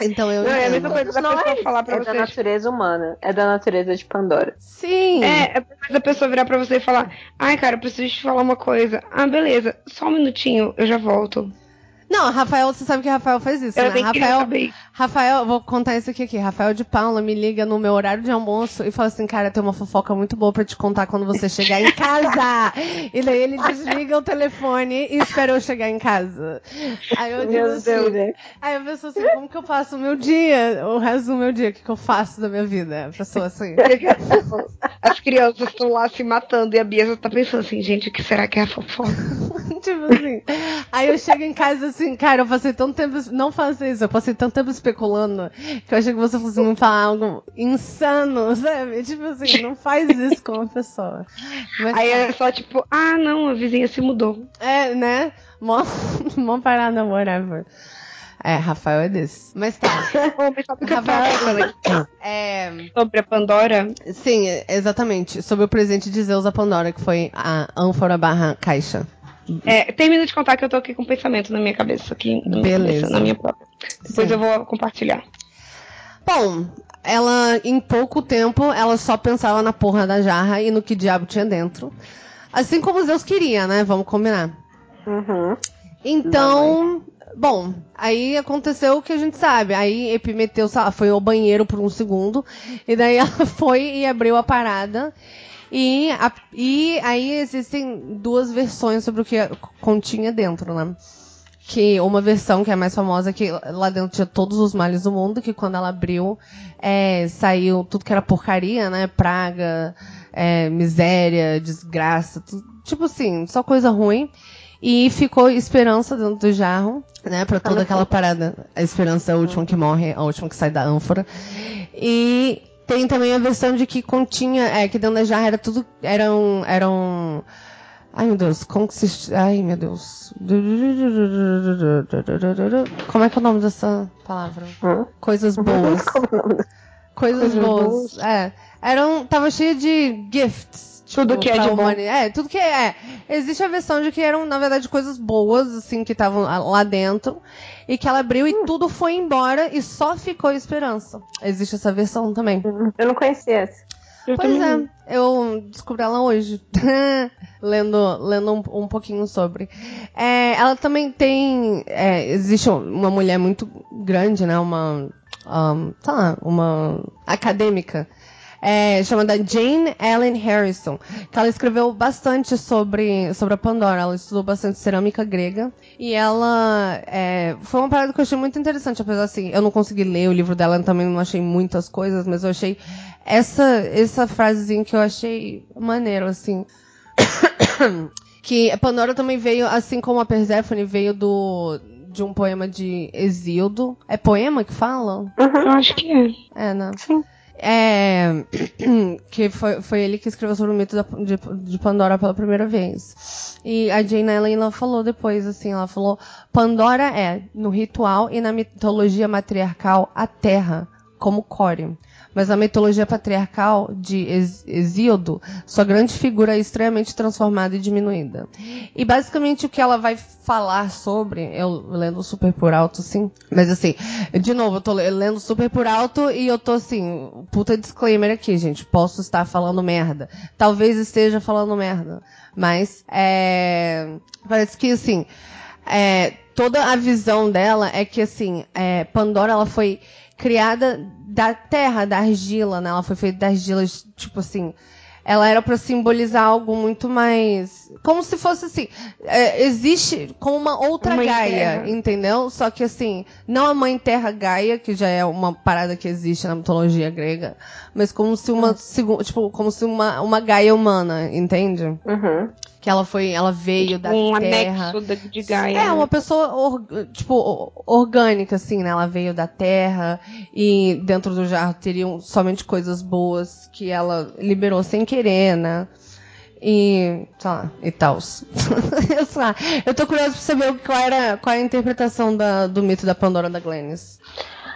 [SPEAKER 1] Então eu.
[SPEAKER 10] Não, é a mesma coisa da pessoa é, falar pra
[SPEAKER 9] é
[SPEAKER 10] você.
[SPEAKER 9] É da natureza humana. É da natureza de Pandora.
[SPEAKER 1] Sim.
[SPEAKER 10] É, é da pessoa virar pra você e falar: Ai, cara, eu preciso te falar uma coisa. Ah, beleza, só um minutinho, eu já volto.
[SPEAKER 1] Não, Rafael, você sabe que Rafael faz isso,
[SPEAKER 10] Eu
[SPEAKER 1] né? Rafael. Rafael, vou contar isso aqui aqui. Rafael de Paula me liga no meu horário de almoço e fala assim, cara, tem uma fofoca muito boa pra te contar quando você chegar em casa. e daí ele desliga o telefone e espera eu chegar em casa. Aí eu digo
[SPEAKER 9] Meu
[SPEAKER 1] assim,
[SPEAKER 9] Deus, né?
[SPEAKER 1] aí eu penso assim, como que eu faço o meu dia? O resto do meu dia, o que, que eu faço da minha vida? A pessoa assim.
[SPEAKER 10] As crianças estão lá se matando e a Bia já tá pensando assim, gente, o que será que é a fofoca?
[SPEAKER 1] tipo assim. Aí eu chego em casa assim, cara, eu passei tanto tempo. Não faça isso, eu passei tanto tempo especulando que eu achei que você fosse me falar algo insano, sabe? Tipo assim, não faz isso com uma pessoa. Mas,
[SPEAKER 10] Aí é só tipo, ah não, a vizinha se mudou.
[SPEAKER 1] é, né? Mó, mó parada, whatever. É, Rafael é desse. Mas tá. Rafael-
[SPEAKER 10] aqui
[SPEAKER 1] É,
[SPEAKER 10] sobre a Pandora?
[SPEAKER 1] sim, exatamente. Sobre o presente de Zeus a Pandora, que foi a ânfora barra caixa.
[SPEAKER 10] É, termina de contar que eu tô aqui com um pensamento na minha cabeça, aqui na minha
[SPEAKER 1] Beleza.
[SPEAKER 10] cabeça, na minha própria. Depois
[SPEAKER 1] Sim.
[SPEAKER 10] eu vou compartilhar.
[SPEAKER 1] Bom, ela, em pouco tempo, ela só pensava na porra da jarra e no que diabo tinha dentro. Assim como Deus queria, né? Vamos combinar.
[SPEAKER 9] Uhum.
[SPEAKER 1] Então, bom, aí aconteceu o que a gente sabe. Aí Epimeteu foi ao banheiro por um segundo. E daí ela foi e abriu a parada. E, a- e aí existem duas versões sobre o que continha dentro, né? Que uma versão que é mais famosa, que lá dentro tinha todos os males do mundo, que quando ela abriu, é, saiu tudo que era porcaria, né? Praga, é, miséria, desgraça, tu- tipo assim, só coisa ruim. E ficou esperança dentro do jarro, né? Pra toda aquela parada. A esperança é a última que morre, a última que sai da ânfora. E tem também a versão de que continha, é, que dentro da jarra era tudo, eram, eram, ai meu Deus, como que se, ai meu Deus. Como é que é o nome dessa palavra?
[SPEAKER 9] Hum?
[SPEAKER 1] Coisas boas.
[SPEAKER 9] Como o nome da-
[SPEAKER 1] Coisas,
[SPEAKER 10] Coisas
[SPEAKER 1] boas.
[SPEAKER 10] boas.
[SPEAKER 1] É. Eram. Tava cheio de gifts.
[SPEAKER 10] Tudo que é de bom.
[SPEAKER 1] É, tudo que é. Existe a versão de que eram, na verdade, coisas boas, assim, que estavam lá dentro. E que ela abriu
[SPEAKER 10] Hum.
[SPEAKER 1] e tudo foi embora e só ficou esperança. Existe essa versão também.
[SPEAKER 9] Eu não conhecia essa.
[SPEAKER 10] Eu
[SPEAKER 1] Pois
[SPEAKER 10] também-
[SPEAKER 1] é, eu descobri ela hoje, lendo, lendo um, um pouquinho sobre. É, ela também tem. é, existe uma mulher muito grande, né? Uma. Um, sei lá, uma acadêmica. É, chamada Jane Ellen Harrison, que ela escreveu bastante sobre, sobre a Pandora. Ela estudou bastante cerâmica grega. E ela. é, foi uma parada que eu achei muito interessante, apesar assim, eu não consegui ler o livro dela, eu também não achei muitas coisas, mas eu achei essa, essa frasezinha que eu achei maneiro, assim. que a Pandora também veio, assim como a Perséfone, veio do de um poema de Exildo. É poema que fala?
[SPEAKER 10] Eu acho que é.
[SPEAKER 1] É, né?
[SPEAKER 9] Sim.
[SPEAKER 1] É, que foi, foi ele que escreveu sobre o mito da- de, de Pandora pela primeira vez. E a Jane Ellen ela falou depois, assim, ela falou: Pandora é, no ritual e na mitologia matriarcal, a terra, como core. Mas na mitologia patriarcal de Exíodo, sua grande figura é extremamente transformada e diminuída. E basicamente o que ela vai falar sobre, eu lendo super por alto, sim. Mas assim, de novo, eu tô le- lendo super por alto e eu tô assim, puta disclaimer aqui, gente. Posso estar falando merda. Talvez esteja falando merda. Mas, é. Parece que assim. é, toda a visão dela é que assim, é, Pandora ela foi criada da terra, da argila, né? Ela foi feita da argila, tipo assim. Ela era pra simbolizar algo muito mais. Como se fosse assim. é, existe como uma outra
[SPEAKER 10] Mãe
[SPEAKER 1] Gaia,
[SPEAKER 10] Terra.
[SPEAKER 1] entendeu? Só que assim, não a mãe terra Gaia, que já é uma parada que existe na mitologia grega, mas como se uma. segu- Tipo, como se uma, uma Gaia humana, entende?
[SPEAKER 9] Uhum.
[SPEAKER 1] Que ela foi. Ela veio da
[SPEAKER 10] um
[SPEAKER 1] terra.
[SPEAKER 10] anexo da- de Gaia.
[SPEAKER 1] É,
[SPEAKER 10] né?
[SPEAKER 1] uma pessoa, or- tipo, orgânica, assim, né? Ela veio da terra e dentro do jarro teriam somente coisas boas que ela liberou sem querer, né? E, sei lá, e tal. eu, tô curiosa pra saber qual era, qual é a interpretação da- do mito da Pandora da Glennis.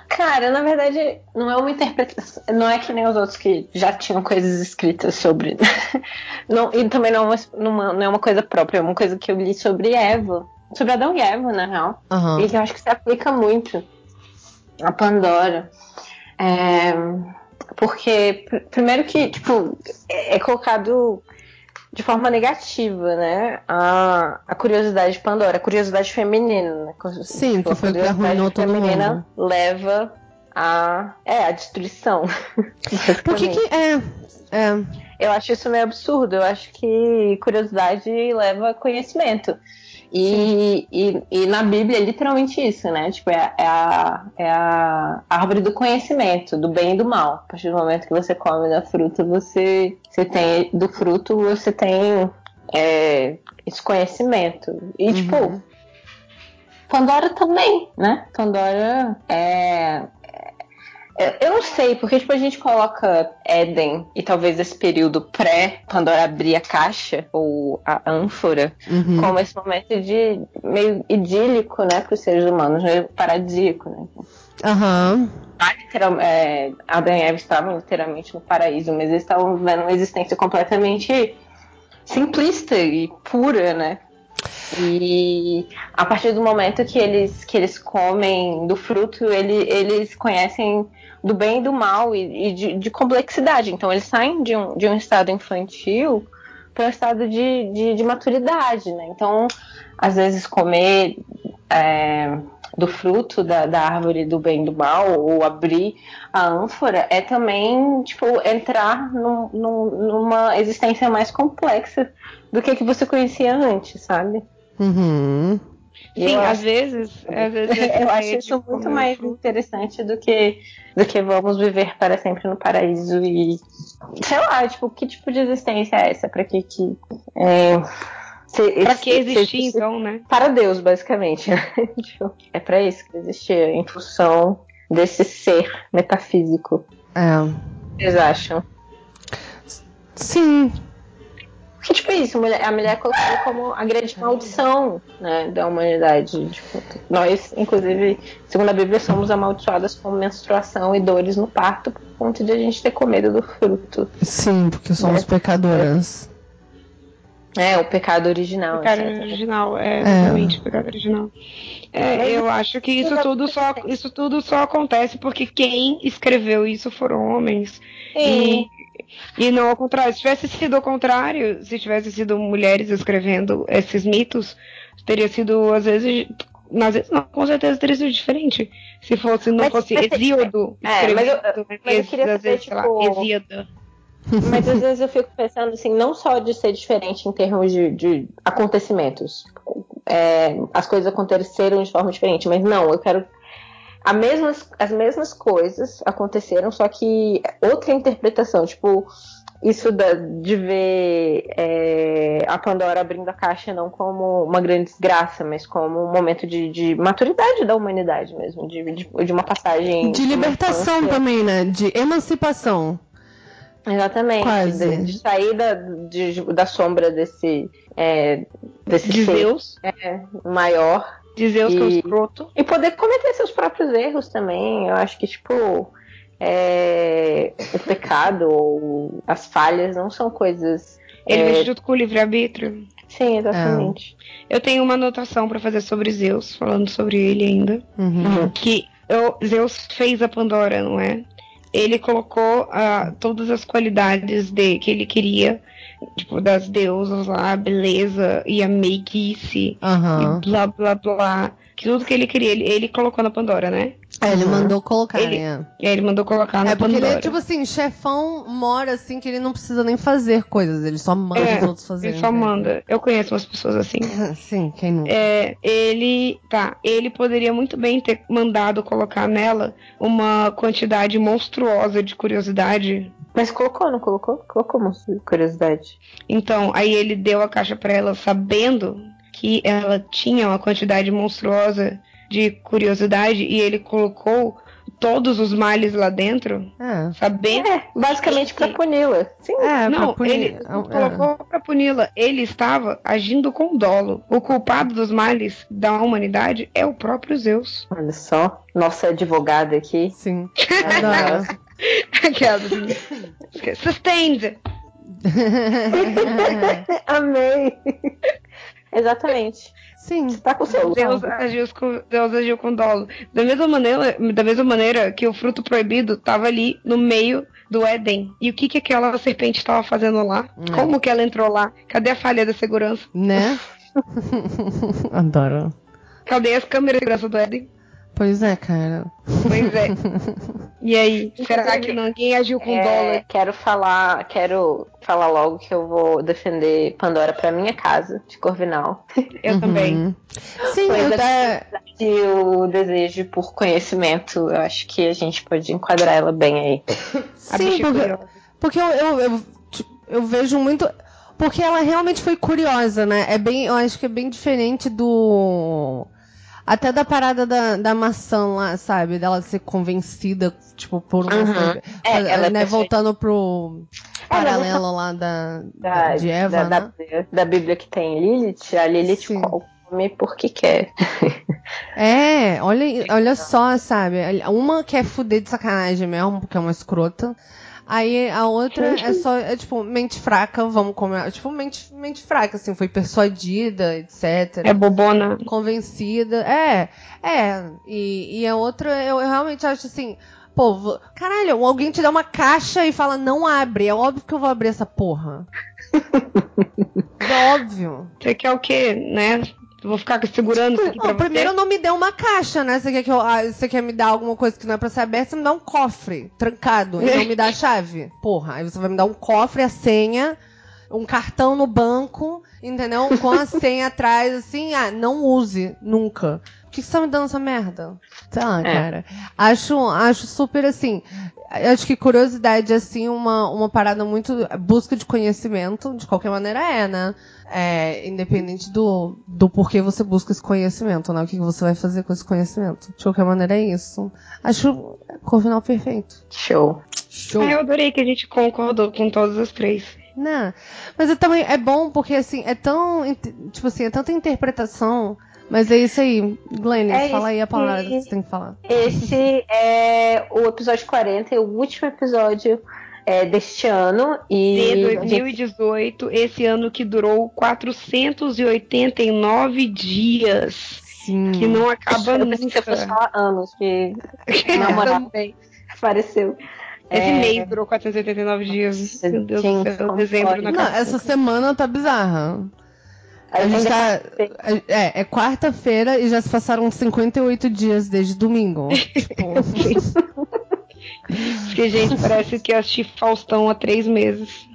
[SPEAKER 9] Cara, na verdade, não é uma interpretação. Não é que nem os outros que já tinham coisas escritas sobre. não, e também não é, uma, não é uma coisa própria, é uma coisa que eu li sobre Eva. Sobre Adão e Eva, na real.
[SPEAKER 1] Aham.
[SPEAKER 9] E que eu acho que se aplica muito a Pandora. É, porque, pr- primeiro que, tipo, é, é colocado de forma negativa, né? A, a curiosidade de Pandora, a curiosidade feminina. Né?
[SPEAKER 1] Sim, que foi que arruinou todo
[SPEAKER 9] feminina mundo. leva a, é, a destruição.
[SPEAKER 1] Por que que é, é?
[SPEAKER 9] Eu acho isso meio absurdo. Eu acho que curiosidade leva conhecimento. E, e, e, na Bíblia é literalmente isso, né? Tipo, é, é, a, é a árvore do conhecimento, do bem e do mal. A partir do momento que você come da fruta, você, você tem. Do fruto você tem é, esse conhecimento. E, uhum. tipo, Pandora também, né? Pandora é, eu não sei, porque tipo, a gente coloca Éden e talvez esse período pré, Pandora abrir a caixa ou a ânfora, uhum. como esse momento de meio idílico, né, para os seres humanos, meio paradisíaco, né?
[SPEAKER 1] Aham.
[SPEAKER 9] Uhum. É, Adão e Eva estavam literalmente no paraíso, mas eles estavam vivendo uma existência completamente simplista e pura, né? E a partir do momento que eles, que eles comem do fruto, ele, eles conhecem do bem e do mal e, e de, de, complexidade. Então eles saem de um, de um estado infantil para um estado de, de, de, maturidade, né? Então, às vezes comer é, do fruto da, da árvore do bem e do mal ou abrir a ânfora é também tipo entrar num, num, numa existência mais complexa do que que você conhecia antes, sabe?
[SPEAKER 1] Uhum.
[SPEAKER 10] Sim, eu às acho... vezes, às vezes
[SPEAKER 9] eu acho isso muito mais interessante do que do que vamos viver para sempre no paraíso e sei lá, tipo, que tipo de existência é essa? Para que que é,
[SPEAKER 10] se, pra que existir, então, né?
[SPEAKER 9] Para Deus, basicamente. Tipo, é para isso que existia, em função desse ser metafísico.
[SPEAKER 1] É.
[SPEAKER 9] Vocês acham?
[SPEAKER 1] Sim,
[SPEAKER 9] porque, tipo, isso, a mulher é colocada como a grande maldição né, da humanidade. Tipo, nós, inclusive, segundo a Bíblia, somos amaldiçoadas com menstruação e dores no parto por conta de a gente ter comido do fruto.
[SPEAKER 1] Sim, porque somos é. pecadoras.
[SPEAKER 9] É, o pecado original.
[SPEAKER 10] O pecado etc. original, é, exatamente, é. o pecado original. É, eu acho que isso tudo, só, isso tudo só acontece porque quem escreveu isso foram homens. Sim. E e não ao contrário. Se tivesse sido ao contrário, se tivesse sido mulheres escrevendo esses mitos, teria sido, às vezes. Às vezes não, com certeza teria sido diferente. Se fosse, não mas, fosse mas, Exíodo.
[SPEAKER 9] É, mas eu, mas eu queria saber, vezes, tipo, lá, Mas às vezes eu fico pensando assim, não só de ser diferente em termos de, de acontecimentos. É, as coisas aconteceram de forma diferente, mas não, eu quero a mesmas, as mesmas coisas aconteceram, só que outra interpretação, tipo, isso da, de ver é, a Pandora abrindo a caixa não como uma grande desgraça, mas como um momento de, de maturidade da humanidade mesmo, de, de, de uma passagem.
[SPEAKER 1] De libertação também, né? De emancipação.
[SPEAKER 9] Exatamente. Quase. De, de sair da, de, da sombra desse. É, desse
[SPEAKER 10] de Deus
[SPEAKER 9] é, maior
[SPEAKER 10] Dizer que é um escroto.
[SPEAKER 9] E poder cometer seus próprios erros também. Eu acho que, tipo, é, o pecado ou as falhas não são coisas.
[SPEAKER 10] Ele é... vem junto com o livre-arbítrio.
[SPEAKER 9] Sim, exatamente.
[SPEAKER 10] É. Eu tenho uma anotação para fazer sobre Zeus, falando sobre ele ainda.
[SPEAKER 1] Uhum.
[SPEAKER 10] Que eu, Zeus fez a Pandora, não é? Ele colocou uh, todas as qualidades de que ele queria tipo, das deusas lá, a beleza e a meiguice
[SPEAKER 1] uhum.
[SPEAKER 10] e blá blá blá. Que tudo que ele queria, ele, ele colocou na Pandora, né?
[SPEAKER 1] É, ele uhum. mandou colocar,
[SPEAKER 10] ele,
[SPEAKER 1] né?
[SPEAKER 10] É, ele mandou colocar na
[SPEAKER 1] é porque
[SPEAKER 10] Pandora.
[SPEAKER 1] ele é, tipo assim, chefão mora assim que ele não precisa nem fazer coisas, ele só manda é, os outros fazerem.
[SPEAKER 10] Ele só né? manda. Eu conheço umas pessoas assim.
[SPEAKER 1] Sim, quem não?
[SPEAKER 10] É, ele, tá, ele poderia muito bem ter mandado colocar nela uma quantidade monstruosa de curiosidade
[SPEAKER 9] mas colocou, não colocou? Colocou uma curiosidade.
[SPEAKER 10] Então, aí ele deu a caixa para ela sabendo que ela tinha uma quantidade monstruosa de curiosidade e ele colocou todos os males lá dentro,
[SPEAKER 1] é.
[SPEAKER 10] sabendo. É,
[SPEAKER 9] basicamente para puni-la.
[SPEAKER 10] Sim. É, não, punir. ele é. colocou para puni-la. Ele estava agindo com dolo. O culpado dos males da humanidade é o próprio Zeus.
[SPEAKER 9] Olha só, nossa advogada aqui.
[SPEAKER 1] Sim.
[SPEAKER 10] Aquela. Sustained.
[SPEAKER 9] Amei. Exatamente.
[SPEAKER 1] Sim.
[SPEAKER 9] Você tá com o seu
[SPEAKER 10] Deus agiu com, Deus agiu com dolo. Da mesma maneira, da mesma maneira que o fruto proibido estava ali no meio do Éden. E o que que aquela serpente estava fazendo lá?
[SPEAKER 1] É.
[SPEAKER 10] Como que ela entrou lá? Cadê a falha da segurança?
[SPEAKER 1] Né? Adoro.
[SPEAKER 10] Cadê as câmeras de segurança do Éden?
[SPEAKER 1] Pois é, cara.
[SPEAKER 10] Pois é. E aí, será que ninguém agiu com
[SPEAKER 9] É,
[SPEAKER 10] dólar?
[SPEAKER 9] quero falar, quero falar logo que eu vou defender Pandora pra minha casa de Corvinal.
[SPEAKER 10] Eu também.
[SPEAKER 1] Uhum. Sim,
[SPEAKER 9] Pois
[SPEAKER 1] eu.
[SPEAKER 9] E o desejo por conhecimento, eu acho que a gente pode enquadrar ela bem aí.
[SPEAKER 1] Sim, porque, porque eu, eu, eu, eu vejo muito. Porque ela realmente foi curiosa, né? É bem, eu acho que é bem diferente do. Até da parada da, da maçã lá, sabe? Dela ser convencida, tipo, por uma.
[SPEAKER 9] Uhum. É, é
[SPEAKER 1] né? Voltando pro
[SPEAKER 9] Ela
[SPEAKER 1] paralelo lá da,
[SPEAKER 9] Da,
[SPEAKER 1] de Eva,
[SPEAKER 9] da,
[SPEAKER 1] né?
[SPEAKER 9] da, da Bíblia que tem Lilith, a Lilith
[SPEAKER 1] Sim.
[SPEAKER 9] come porque quer.
[SPEAKER 1] É, olha, olha só, sabe? Uma quer fuder de sacanagem mesmo, porque é uma escrota. Aí a outra é só, é tipo, mente fraca, vamos comer. Tipo, mente, mente fraca, assim, foi persuadida, etc.
[SPEAKER 10] É bobona.
[SPEAKER 1] Convencida. É, é. E, e a outra, eu, eu realmente acho assim. Pô, caralho, alguém te dá uma caixa e fala, não abre. É óbvio que eu vou abrir essa porra. é óbvio.
[SPEAKER 10] Você quer o quê, né? Eu vou ficar segurando isso aqui pra
[SPEAKER 1] Não, primeiro
[SPEAKER 10] você?
[SPEAKER 1] não me dê uma caixa, né? Você quer, que eu, ah, você quer me dar alguma coisa que não é pra ser aberta, você me dá um cofre trancado e não me dá a chave. Porra, aí você vai me dar um cofre, a senha, um cartão no banco, entendeu? Com a senha atrás, assim, ah, não use, nunca. Por que você tá me dando essa merda? Sei lá,
[SPEAKER 9] É.
[SPEAKER 1] cara. Acho, acho super assim. Acho que curiosidade, assim, uma, uma parada muito. Busca de conhecimento, de qualquer maneira é, né? É, independente do, do porquê você busca esse conhecimento, né? O que você vai fazer com esse conhecimento. De qualquer maneira é isso. Acho Corvinal perfeito.
[SPEAKER 9] Show.
[SPEAKER 1] Show.
[SPEAKER 10] Ah, eu adorei que a gente concordou com todas as três.
[SPEAKER 1] Né? Mas é também é bom porque assim, é tão. Tipo assim, é tanta interpretação. Mas é isso aí. Glenn,
[SPEAKER 9] É
[SPEAKER 1] fala aí a palavra
[SPEAKER 9] que-
[SPEAKER 1] você tem que falar.
[SPEAKER 9] Esse é o episódio 40, é o último episódio é, deste ano. E
[SPEAKER 10] De
[SPEAKER 9] a gente-
[SPEAKER 10] 2018, esse ano que durou 489 dias.
[SPEAKER 1] Sim.
[SPEAKER 10] Que não acaba
[SPEAKER 9] eu que você fosse
[SPEAKER 10] nunca.
[SPEAKER 9] falar anos, que namorado
[SPEAKER 10] Também.
[SPEAKER 9] apareceu.
[SPEAKER 10] Esse
[SPEAKER 9] É.
[SPEAKER 10] mês durou 489 dias. Meu Deus do céu, dezembro
[SPEAKER 9] pode?
[SPEAKER 10] na
[SPEAKER 1] Não, essa semana tá bizarra. A gente
[SPEAKER 9] ainda-
[SPEAKER 1] tá. É, é quarta-feira e já se passaram 58 dias desde domingo. tipo,
[SPEAKER 10] Porque, gente, parece que eu assisti Faustão há três meses.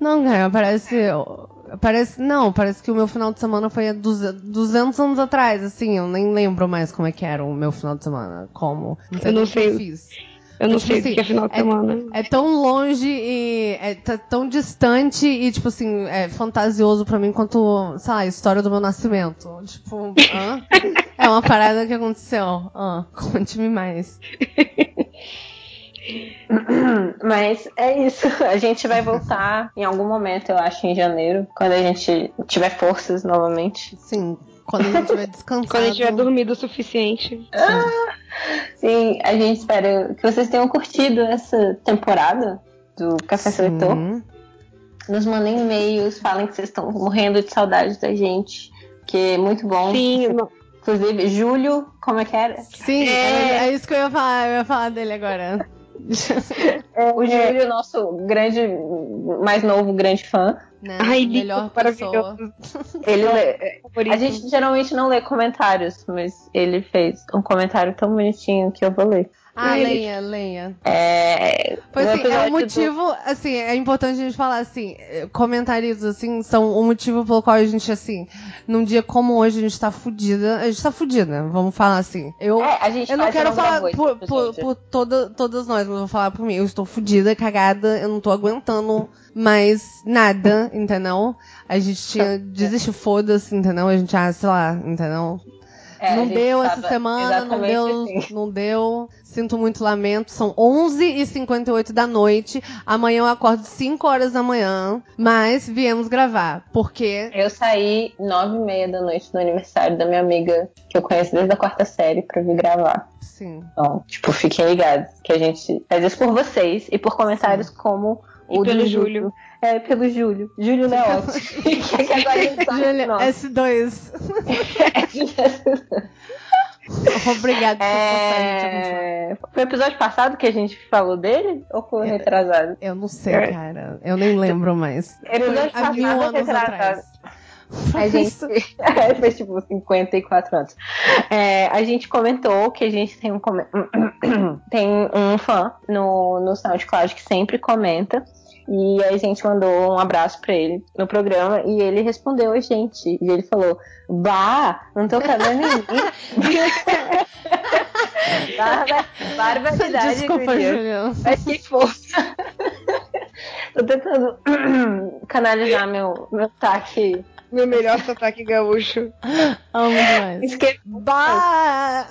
[SPEAKER 1] não, cara, parece. Parece. Não, parece que o meu final de semana foi há 200 200 anos atrás, assim. Eu nem lembro mais como é que era o meu final de semana. Como.
[SPEAKER 10] Eu não
[SPEAKER 1] o que
[SPEAKER 10] sei.
[SPEAKER 1] eu fiz.
[SPEAKER 10] Eu não
[SPEAKER 1] Tipo
[SPEAKER 10] sei o
[SPEAKER 1] assim,
[SPEAKER 10] que é final de
[SPEAKER 1] é-
[SPEAKER 10] semana.
[SPEAKER 1] É tão longe e é tão distante e, tipo assim, é fantasioso pra mim quanto, sei lá, a história do meu nascimento. Tipo, hã? É uma parada que aconteceu. Hã? Conte-me mais.
[SPEAKER 9] Mas é isso. A gente vai voltar em algum momento, eu acho, em janeiro, quando a gente tiver forças novamente.
[SPEAKER 1] Sim, quando a gente tiver descansado.
[SPEAKER 10] Quando a gente tiver dormido o suficiente.
[SPEAKER 9] Sim, a gente espera que vocês tenham curtido essa temporada do Café Seletor. Nos mandem e-mails, falem que vocês estão morrendo de saudade da gente. Que é muito bom.
[SPEAKER 10] Sim,
[SPEAKER 9] Inclusive, Júlio, como é que era?
[SPEAKER 1] Sim, é... é isso que eu ia falar, eu ia falar dele agora.
[SPEAKER 9] O Júlio, nosso grande, mais novo, grande fã.
[SPEAKER 1] Né?
[SPEAKER 10] Ai,
[SPEAKER 1] Melhor
[SPEAKER 10] lindo,
[SPEAKER 1] pessoa.
[SPEAKER 9] Ele lê,
[SPEAKER 10] Favorito.
[SPEAKER 9] A gente geralmente não lê comentários, mas ele fez um comentário tão bonitinho que eu vou ler.
[SPEAKER 1] Ah,
[SPEAKER 10] Ele-
[SPEAKER 1] lenha, lenha.
[SPEAKER 9] É,
[SPEAKER 1] Pois assim, é um motivo, assim, é importante a gente falar assim, comentários assim, são o motivo pelo qual a gente, assim, num dia como hoje a gente tá fudida, a gente tá fudida, vamos falar assim. Eu,
[SPEAKER 9] do... É, a gente
[SPEAKER 1] eu não quero falar por, por, por toda, todas nós, mas vou falar por mim. Eu estou fudida, cagada, eu não tô aguentando mais nada, entendeu? A gente tinha, desiste, foda-se, entendeu? A gente, ah, sei lá, entendeu?
[SPEAKER 9] É,
[SPEAKER 1] não deu essa semana, não deu,
[SPEAKER 9] assim.
[SPEAKER 1] não deu. Sinto muito lamento. São 11h58 da noite. Amanhã eu acordo 5 horas da manhã. Mas viemos gravar. Porque.
[SPEAKER 9] Eu saí nove e meia da noite no aniversário da minha amiga, que eu conheço desde a quarta série, pra vir gravar.
[SPEAKER 1] Sim.
[SPEAKER 9] Então, tipo, fiquem ligados, que a gente faz isso por vocês e por comentários como O
[SPEAKER 10] pelo Júlio.
[SPEAKER 9] É, pelo Júlio. Júlio Leotti. que que agora ele sabe
[SPEAKER 1] Júlia,
[SPEAKER 9] nosso.
[SPEAKER 1] S2. Obrigada por.
[SPEAKER 9] É... Foi o episódio passado que a gente falou dele? Ou foi retrasado?
[SPEAKER 1] Eu não sei, cara. Eu nem lembro mais.
[SPEAKER 9] Episódio
[SPEAKER 1] Foi
[SPEAKER 9] passado ou retrasado?
[SPEAKER 1] atrás.
[SPEAKER 9] A gente fez tipo 54 anos. É, a gente comentou que a gente tem um, tem um fã no, no SoundCloud que sempre comenta. E a gente mandou um abraço pra ele no programa e ele respondeu a gente. E ele falou: Bah, não tô cabendo em mim. Barba- Barbaridade,
[SPEAKER 1] Desculpa. Julião.
[SPEAKER 9] Mas que força. Tô tentando canalizar meu, meu taque.
[SPEAKER 10] Meu melhor sotaque gaúcho.
[SPEAKER 1] Amo demais.
[SPEAKER 9] Esque-
[SPEAKER 1] Bah!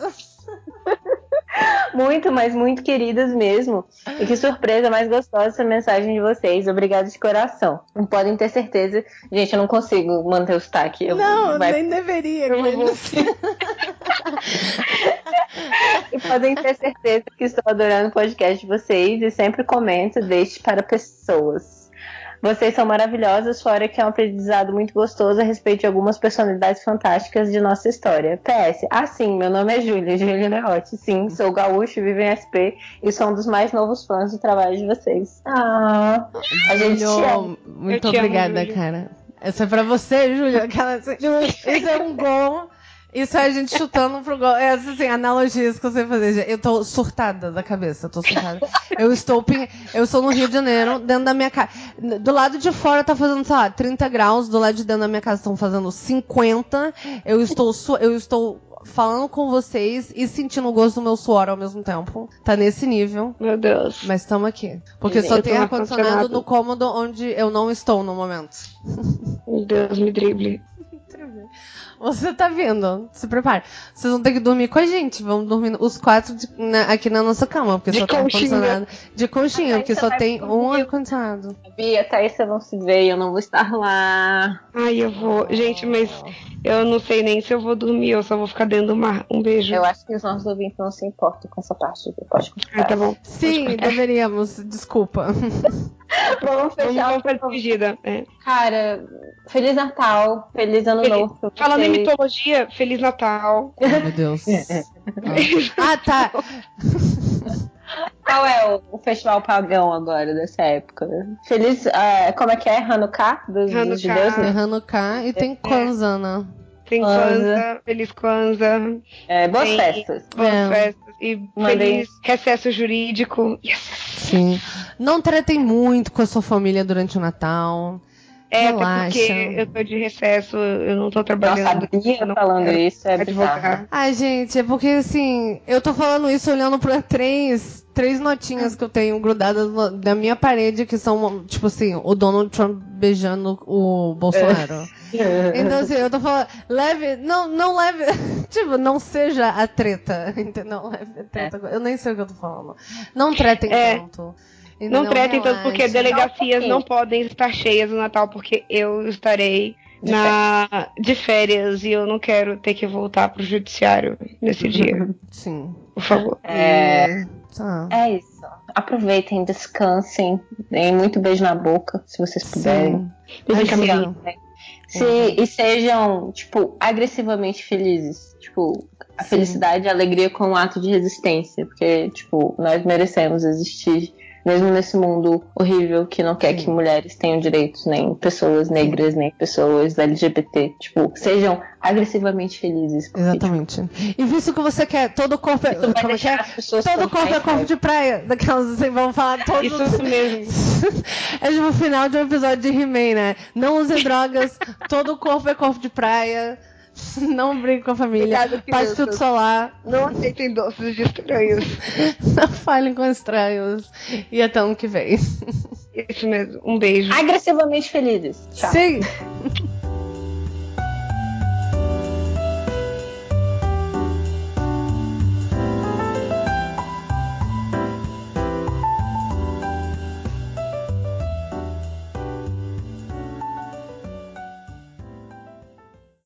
[SPEAKER 9] Muito, mas muito queridas mesmo. E que surpresa mais gostosa essa mensagem de vocês. Obrigada de coração. Não podem ter certeza. Gente, eu não consigo manter o sotaque. Eu-
[SPEAKER 1] Não,
[SPEAKER 9] vai-
[SPEAKER 1] nem deveria.
[SPEAKER 10] Eu
[SPEAKER 1] mas-
[SPEAKER 10] vou-
[SPEAKER 9] E podem ter certeza que estou adorando o podcast de vocês e sempre comento, deixe para pessoas. Vocês são maravilhosas, fora que é um aprendizado muito gostoso a respeito de algumas personalidades fantásticas de nossa história. PS, ah sim, meu nome é Júlia, Júlia Leotti. Sim, sou gaúcho, vivo em SP e sou um dos mais novos fãs do trabalho de vocês. Ah, a gente te ama.
[SPEAKER 1] Júlio, muito
[SPEAKER 10] Eu te amo,
[SPEAKER 1] obrigada,
[SPEAKER 10] Júlio.
[SPEAKER 1] cara. Essa é pra você, Júlia. Aquela, assim, isso é um gol. Isso é a gente chutando pro gol. É assim, analogias que sei fazer. Eu tô surtada da cabeça, eu tô surtada. Eu estou, pin- eu estou no Rio de Janeiro, dentro da minha casa. Do lado de fora tá fazendo, sei lá, 30 graus, do lado de dentro da minha casa estão fazendo 50. Eu estou, su- eu estou falando com vocês e sentindo o gosto do meu suor ao mesmo tempo. Tá nesse nível.
[SPEAKER 10] Meu Deus.
[SPEAKER 1] Mas estamos aqui. Porque só tem ar-condicionado. no cômodo onde eu não estou no momento.
[SPEAKER 10] Meu Deus, me drible.
[SPEAKER 1] Você tá vindo, se prepare. Vocês vão ter que dormir com a gente. Vamos dormir os quatro de- na- aqui na nossa cama, porque
[SPEAKER 10] De
[SPEAKER 1] só tem
[SPEAKER 10] conchinha.
[SPEAKER 1] ar-condicionado. De conchinha, porque
[SPEAKER 9] Você
[SPEAKER 1] só tem um ar-condicionado.
[SPEAKER 9] Bia, Thaísa vão se ver e eu não vou estar lá.
[SPEAKER 10] Ai, eu vou. Gente, mas eu não sei nem se eu vou dormir, eu só vou ficar dentro do mar. Um beijo.
[SPEAKER 9] Eu acho que os nossos ouvintes não se importam com essa parte. Pode continuar.
[SPEAKER 10] tá bom.
[SPEAKER 1] Sim, deveríamos. Desculpa.
[SPEAKER 9] Vamos fechar
[SPEAKER 10] vamos pra despedida. É.
[SPEAKER 9] Cara, Feliz Natal, Feliz Ano
[SPEAKER 10] Feliz-
[SPEAKER 9] Novo.
[SPEAKER 10] Falando em mitologia, Feliz Natal.
[SPEAKER 1] Ai, meu Deus. Ah, tá.
[SPEAKER 9] Qual é o, o festival pagão agora dessa época? Feliz. ah, como é que é? Hanukkah? Dos, dos
[SPEAKER 10] Hanukkah.
[SPEAKER 9] judeus?
[SPEAKER 1] Tem
[SPEAKER 9] né?
[SPEAKER 1] Hanukkah e tem Kwanzaa, né?
[SPEAKER 10] Tem
[SPEAKER 9] Kwanzaa.
[SPEAKER 10] Feliz Kwanzaa.
[SPEAKER 9] É, boas
[SPEAKER 10] Tem-
[SPEAKER 9] festas.
[SPEAKER 10] Boas
[SPEAKER 1] É.
[SPEAKER 10] festas. E
[SPEAKER 9] Mandei.
[SPEAKER 10] feliz recesso jurídico. Yes.
[SPEAKER 1] Sim. Não tratem muito com a sua família durante o Natal.
[SPEAKER 10] É,
[SPEAKER 1] Relaxa.
[SPEAKER 10] porque eu tô de recesso, eu não tô
[SPEAKER 9] Nossa,
[SPEAKER 10] trabalhando.
[SPEAKER 9] Bia
[SPEAKER 10] eu não
[SPEAKER 9] falando
[SPEAKER 10] quero
[SPEAKER 9] isso é
[SPEAKER 10] advogar.
[SPEAKER 1] Ai, gente, é porque assim, eu tô falando isso olhando pra três, três notinhas que eu tenho grudadas na minha parede, que são, tipo assim, o Donald Trump beijando o Bolsonaro. Então, assim, eu tô falando, leve, não, não leve, tipo, não seja a treta, entendeu? Não leve a treta. Eu nem sei o que eu tô falando. Não tretem
[SPEAKER 10] É.
[SPEAKER 1] tanto.
[SPEAKER 10] Não tretem tanto porque delegacias
[SPEAKER 9] Não,
[SPEAKER 10] não podem estar cheias no Natal, porque eu estarei
[SPEAKER 9] De
[SPEAKER 10] na de férias e eu não quero ter que voltar pro judiciário nesse dia.
[SPEAKER 1] Sim.
[SPEAKER 10] Por favor.
[SPEAKER 9] É,
[SPEAKER 1] Tá.
[SPEAKER 9] é isso. Aproveitem, descansem, deem muito beijo na boca, se vocês puderem.
[SPEAKER 1] Sim.
[SPEAKER 9] Se, e sejam, tipo, agressivamente felizes. Tipo, a
[SPEAKER 1] Sim.
[SPEAKER 9] felicidade e a alegria como um ato de resistência. Porque, tipo, nós merecemos existir. Mesmo nesse mundo horrível que não quer que mulheres tenham direitos, nem pessoas negras, nem pessoas LGBT. Tipo, sejam agressivamente felizes. porque,
[SPEAKER 1] Exatamente. E visto que você quer, todo corpo é.
[SPEAKER 9] tipo,
[SPEAKER 1] Como é é? Todo corpo é corpo de praia. Daquelas assim, vamos falar todos.
[SPEAKER 10] Isso, isso mesmo.
[SPEAKER 1] é tipo o final de um episódio de He-Man, né? Não use drogas, todo corpo é corpo de praia. Não brinque com a família.
[SPEAKER 10] Obrigada,
[SPEAKER 1] tudo solar.
[SPEAKER 10] Não aceitem doces de estranhos.
[SPEAKER 1] Não falem com estranhos. E até ano que vem.
[SPEAKER 10] Isso mesmo. Um beijo.
[SPEAKER 9] Agressivamente felizes. Tchau.
[SPEAKER 1] Sim.